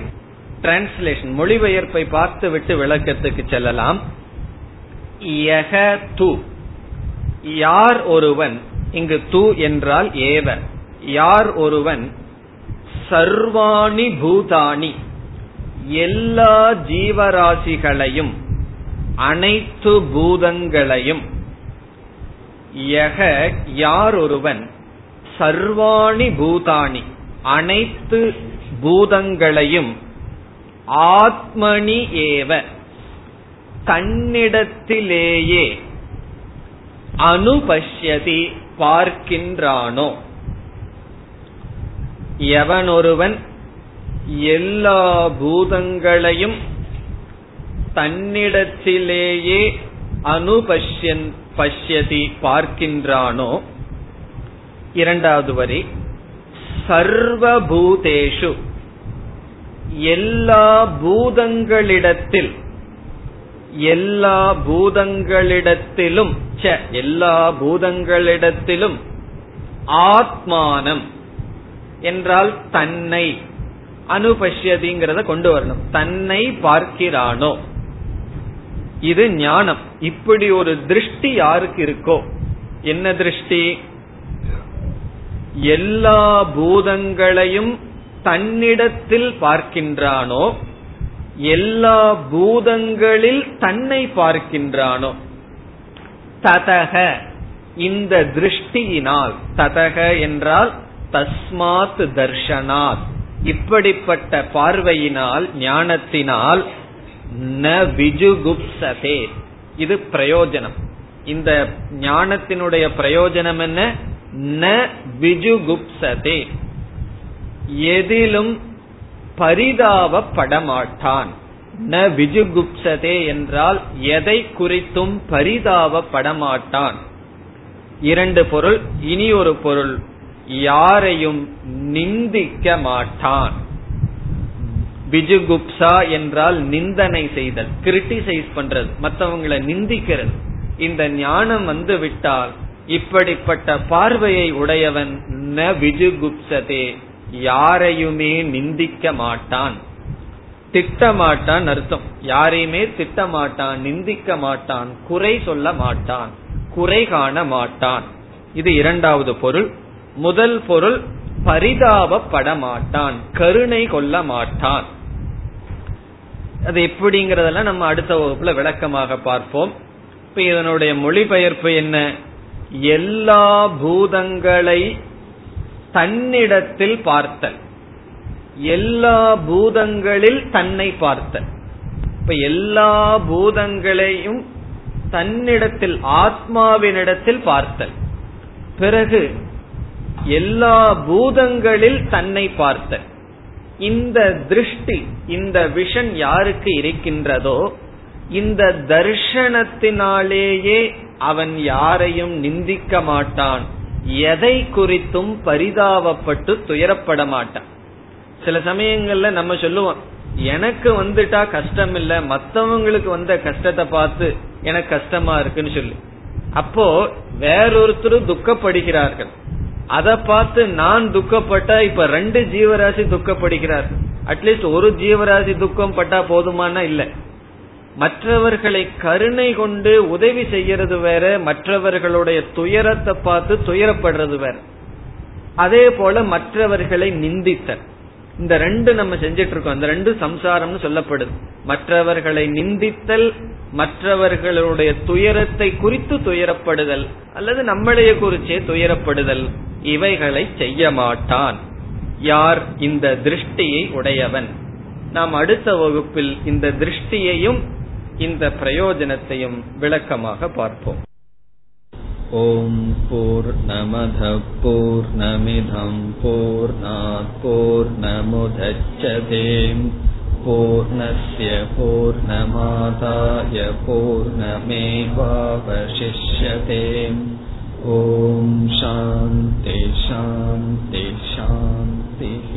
டிரான்ஸ்லேஷன் மொழிபெயர்ப்பை பார்த்துவிட்டு விளக்கத்துக்கு செல்லலாம். யக து. யார் ஒருவன் இங்கு து என்றால் ஏவ யார் ஒருவன் சர்வாணி பூதானி எல்லா ஜீவராசிகளையும் அனைத்து பூதங்களையும் யக யார் ஒருவன் சர்வாணி பூதானி அனைத்து பூதங்களையும் ஆத்மனி ஏவ. தன்னிடத்திலேயே அனுபஷ்யதி பார்க்கின்றானோ? எவனொருவன் எல்லா பூதங்களையும் தன்னிடத்திலேயே அனுபஷ்யன் பஷ்யதி பார்க்கின்றானோ? இரண்டாவது வரி. சர்வபூதேஷு. எல்லா பூதங்களிடத்தில் எல்லா பூதங்களிடத்திலும் எல்லா பூதங்களிடத்திலும் ஆத்மானம் என்றால் தன்னை அனுபஷ்யதிங்கிறத கொண்டு வரணும். தன்னை பார்க்கிறானோ? இது ஞானம். இப்படி ஒரு திருஷ்டி யாருக்கு இருக்கோ? என்ன திருஷ்டி? எல்லா பூதங்களையும் தன்னிடத்தில் பார்க்கின்றானோ எல்லா பூதங்களில் தன்னை பார்க்கின்றானோ? ததக. இந்த திருஷ்டியினால் ததக என்றால் தஸ்மாத் தர்ஷனாத். இப்படிப்பட்ட பார்வையினால் ஞானத்தினால் ந விஜுகுப்சதே. இது பிரயோஜனம். இந்த ஞானத்தினுடைய பிரயோஜனம் என்ன? ந விஜுகுப்சதே. எதிலும் பரிதாபப்படமாட்டான். ந விஜுகுப்சதே என்றால் எதை குறித்தும் பரிதாபப்படமாட்டான். இரண்டு பொருள் இனி ஒரு பொருள் யாரையும் நிந்திக்க மாட்டான் விஜுகுப்சா என்றால் நிந்தனை செய்தல் கிரிட்டிசைஸ் பண்றது மற்றவங்களை நிந்திக்கிறது. இந்த ஞானம் வந்து விட்டால் இப்படிப்பட்ட பார்வையை உடையவன் ந விஜுகுப்சதே. யாரையுமே நிந்திக்க மாட்டான். திட்டமாட்டான் அர்த்தம். யாரையுமே திட்டமாட்டான் நிந்திக்க மாட்டான் குறை சொல்ல மாட்டான் குறை காண மாட்டான். இது இரண்டாவது பொருள். முதல் பொருள் பரிதாபப்பட மாட்டான் கருணை கொள்ள மாட்டான். அது எப்படிங்கறதெல்லாம் நம்ம அடுத்த வகுப்புல விளக்கமாக பார்ப்போம். இப்ப இதனுடைய மொழிபெயர்ப்பு என்ன? எல்லா பூதங்களை தன்னிடத்தில் பார்த்தல். எல்லா பூதங்களில் தன்னை பார்த்தல். இப்ப எல்லா பூதங்களையும் தன்னிடத்தில் ஆத்மாவினிடத்தில் பார்த்தல். பிறகு எல்லா பூதங்களில் தன்னை பார்த்தல். இந்த திருஷ்டி இந்த விஷன் யாருக்கு இருக்கின்றதோ இந்த தர்ஷனத்தினாலேயே அவன் யாரையும் நிந்திக்க மாட்டான். எதை குறித்தும் பரிதாபப்பட்டு துயரப்பட மாட்டான் சில சமயங்கள்ல நம்ம சொல்லுவோம் எனக்கு வந்துட்டா கஷ்டம் இல்ல மத்தவங்களுக்கு வந்த கஷ்டத்தை பார்த்து எனக்கு கஷ்டமா இருக்குன்னு சொல்லி. அப்போ வேறொருத்தரும் துக்கப்படுகிறார்கள். அதை பார்த்து நான் துக்கப்பட்டா இப்ப ரெண்டு ஜீவராசி துக்கப்படுகிறார் அட்லீஸ்ட் ஒரு ஜீவராசி துக்கம் பட்டா போதுமானா இல்ல. மற்றவர்களை கருணை கொண்டு உதவி செய்யறது வேற மற்றவர்களுடைய துயரத்தை பார்த்து துயரப்படுறது வேற. அதே போல மற்றவர்களை நிந்தித்தல். இந்த ரெண்டு நம்ம செஞ்சிட்டு இருக்கோம் இந்த ரெண்டு சம்சாரம்னு சொல்லப்படுது. மற்றவர்களை நிந்தித்தல் மற்றவர்களுடைய துயரத்தை குறித்து துயரப்படுதல் அல்லது நம்மளைய குறிச்சே துயரப்படுதல். இவைகளை செய்ய மாட்டான். யார் இந்த திருஷ்டியை உடையவன்? நாம் அடுத்த வகுப்பில் இந்த திருஷ்டியையும் இந்த பிரயோஜனத்தையும் விளக்கமாக பார்ப்போம் ஓம் போர் நமத போர் நமிதம் போர் போர் நமுதச்சதேம் पूर्णस्य पूर्णमादाय पूर्णमेवावशिष्यते ॐ शान्ति शान्ति शान्तिः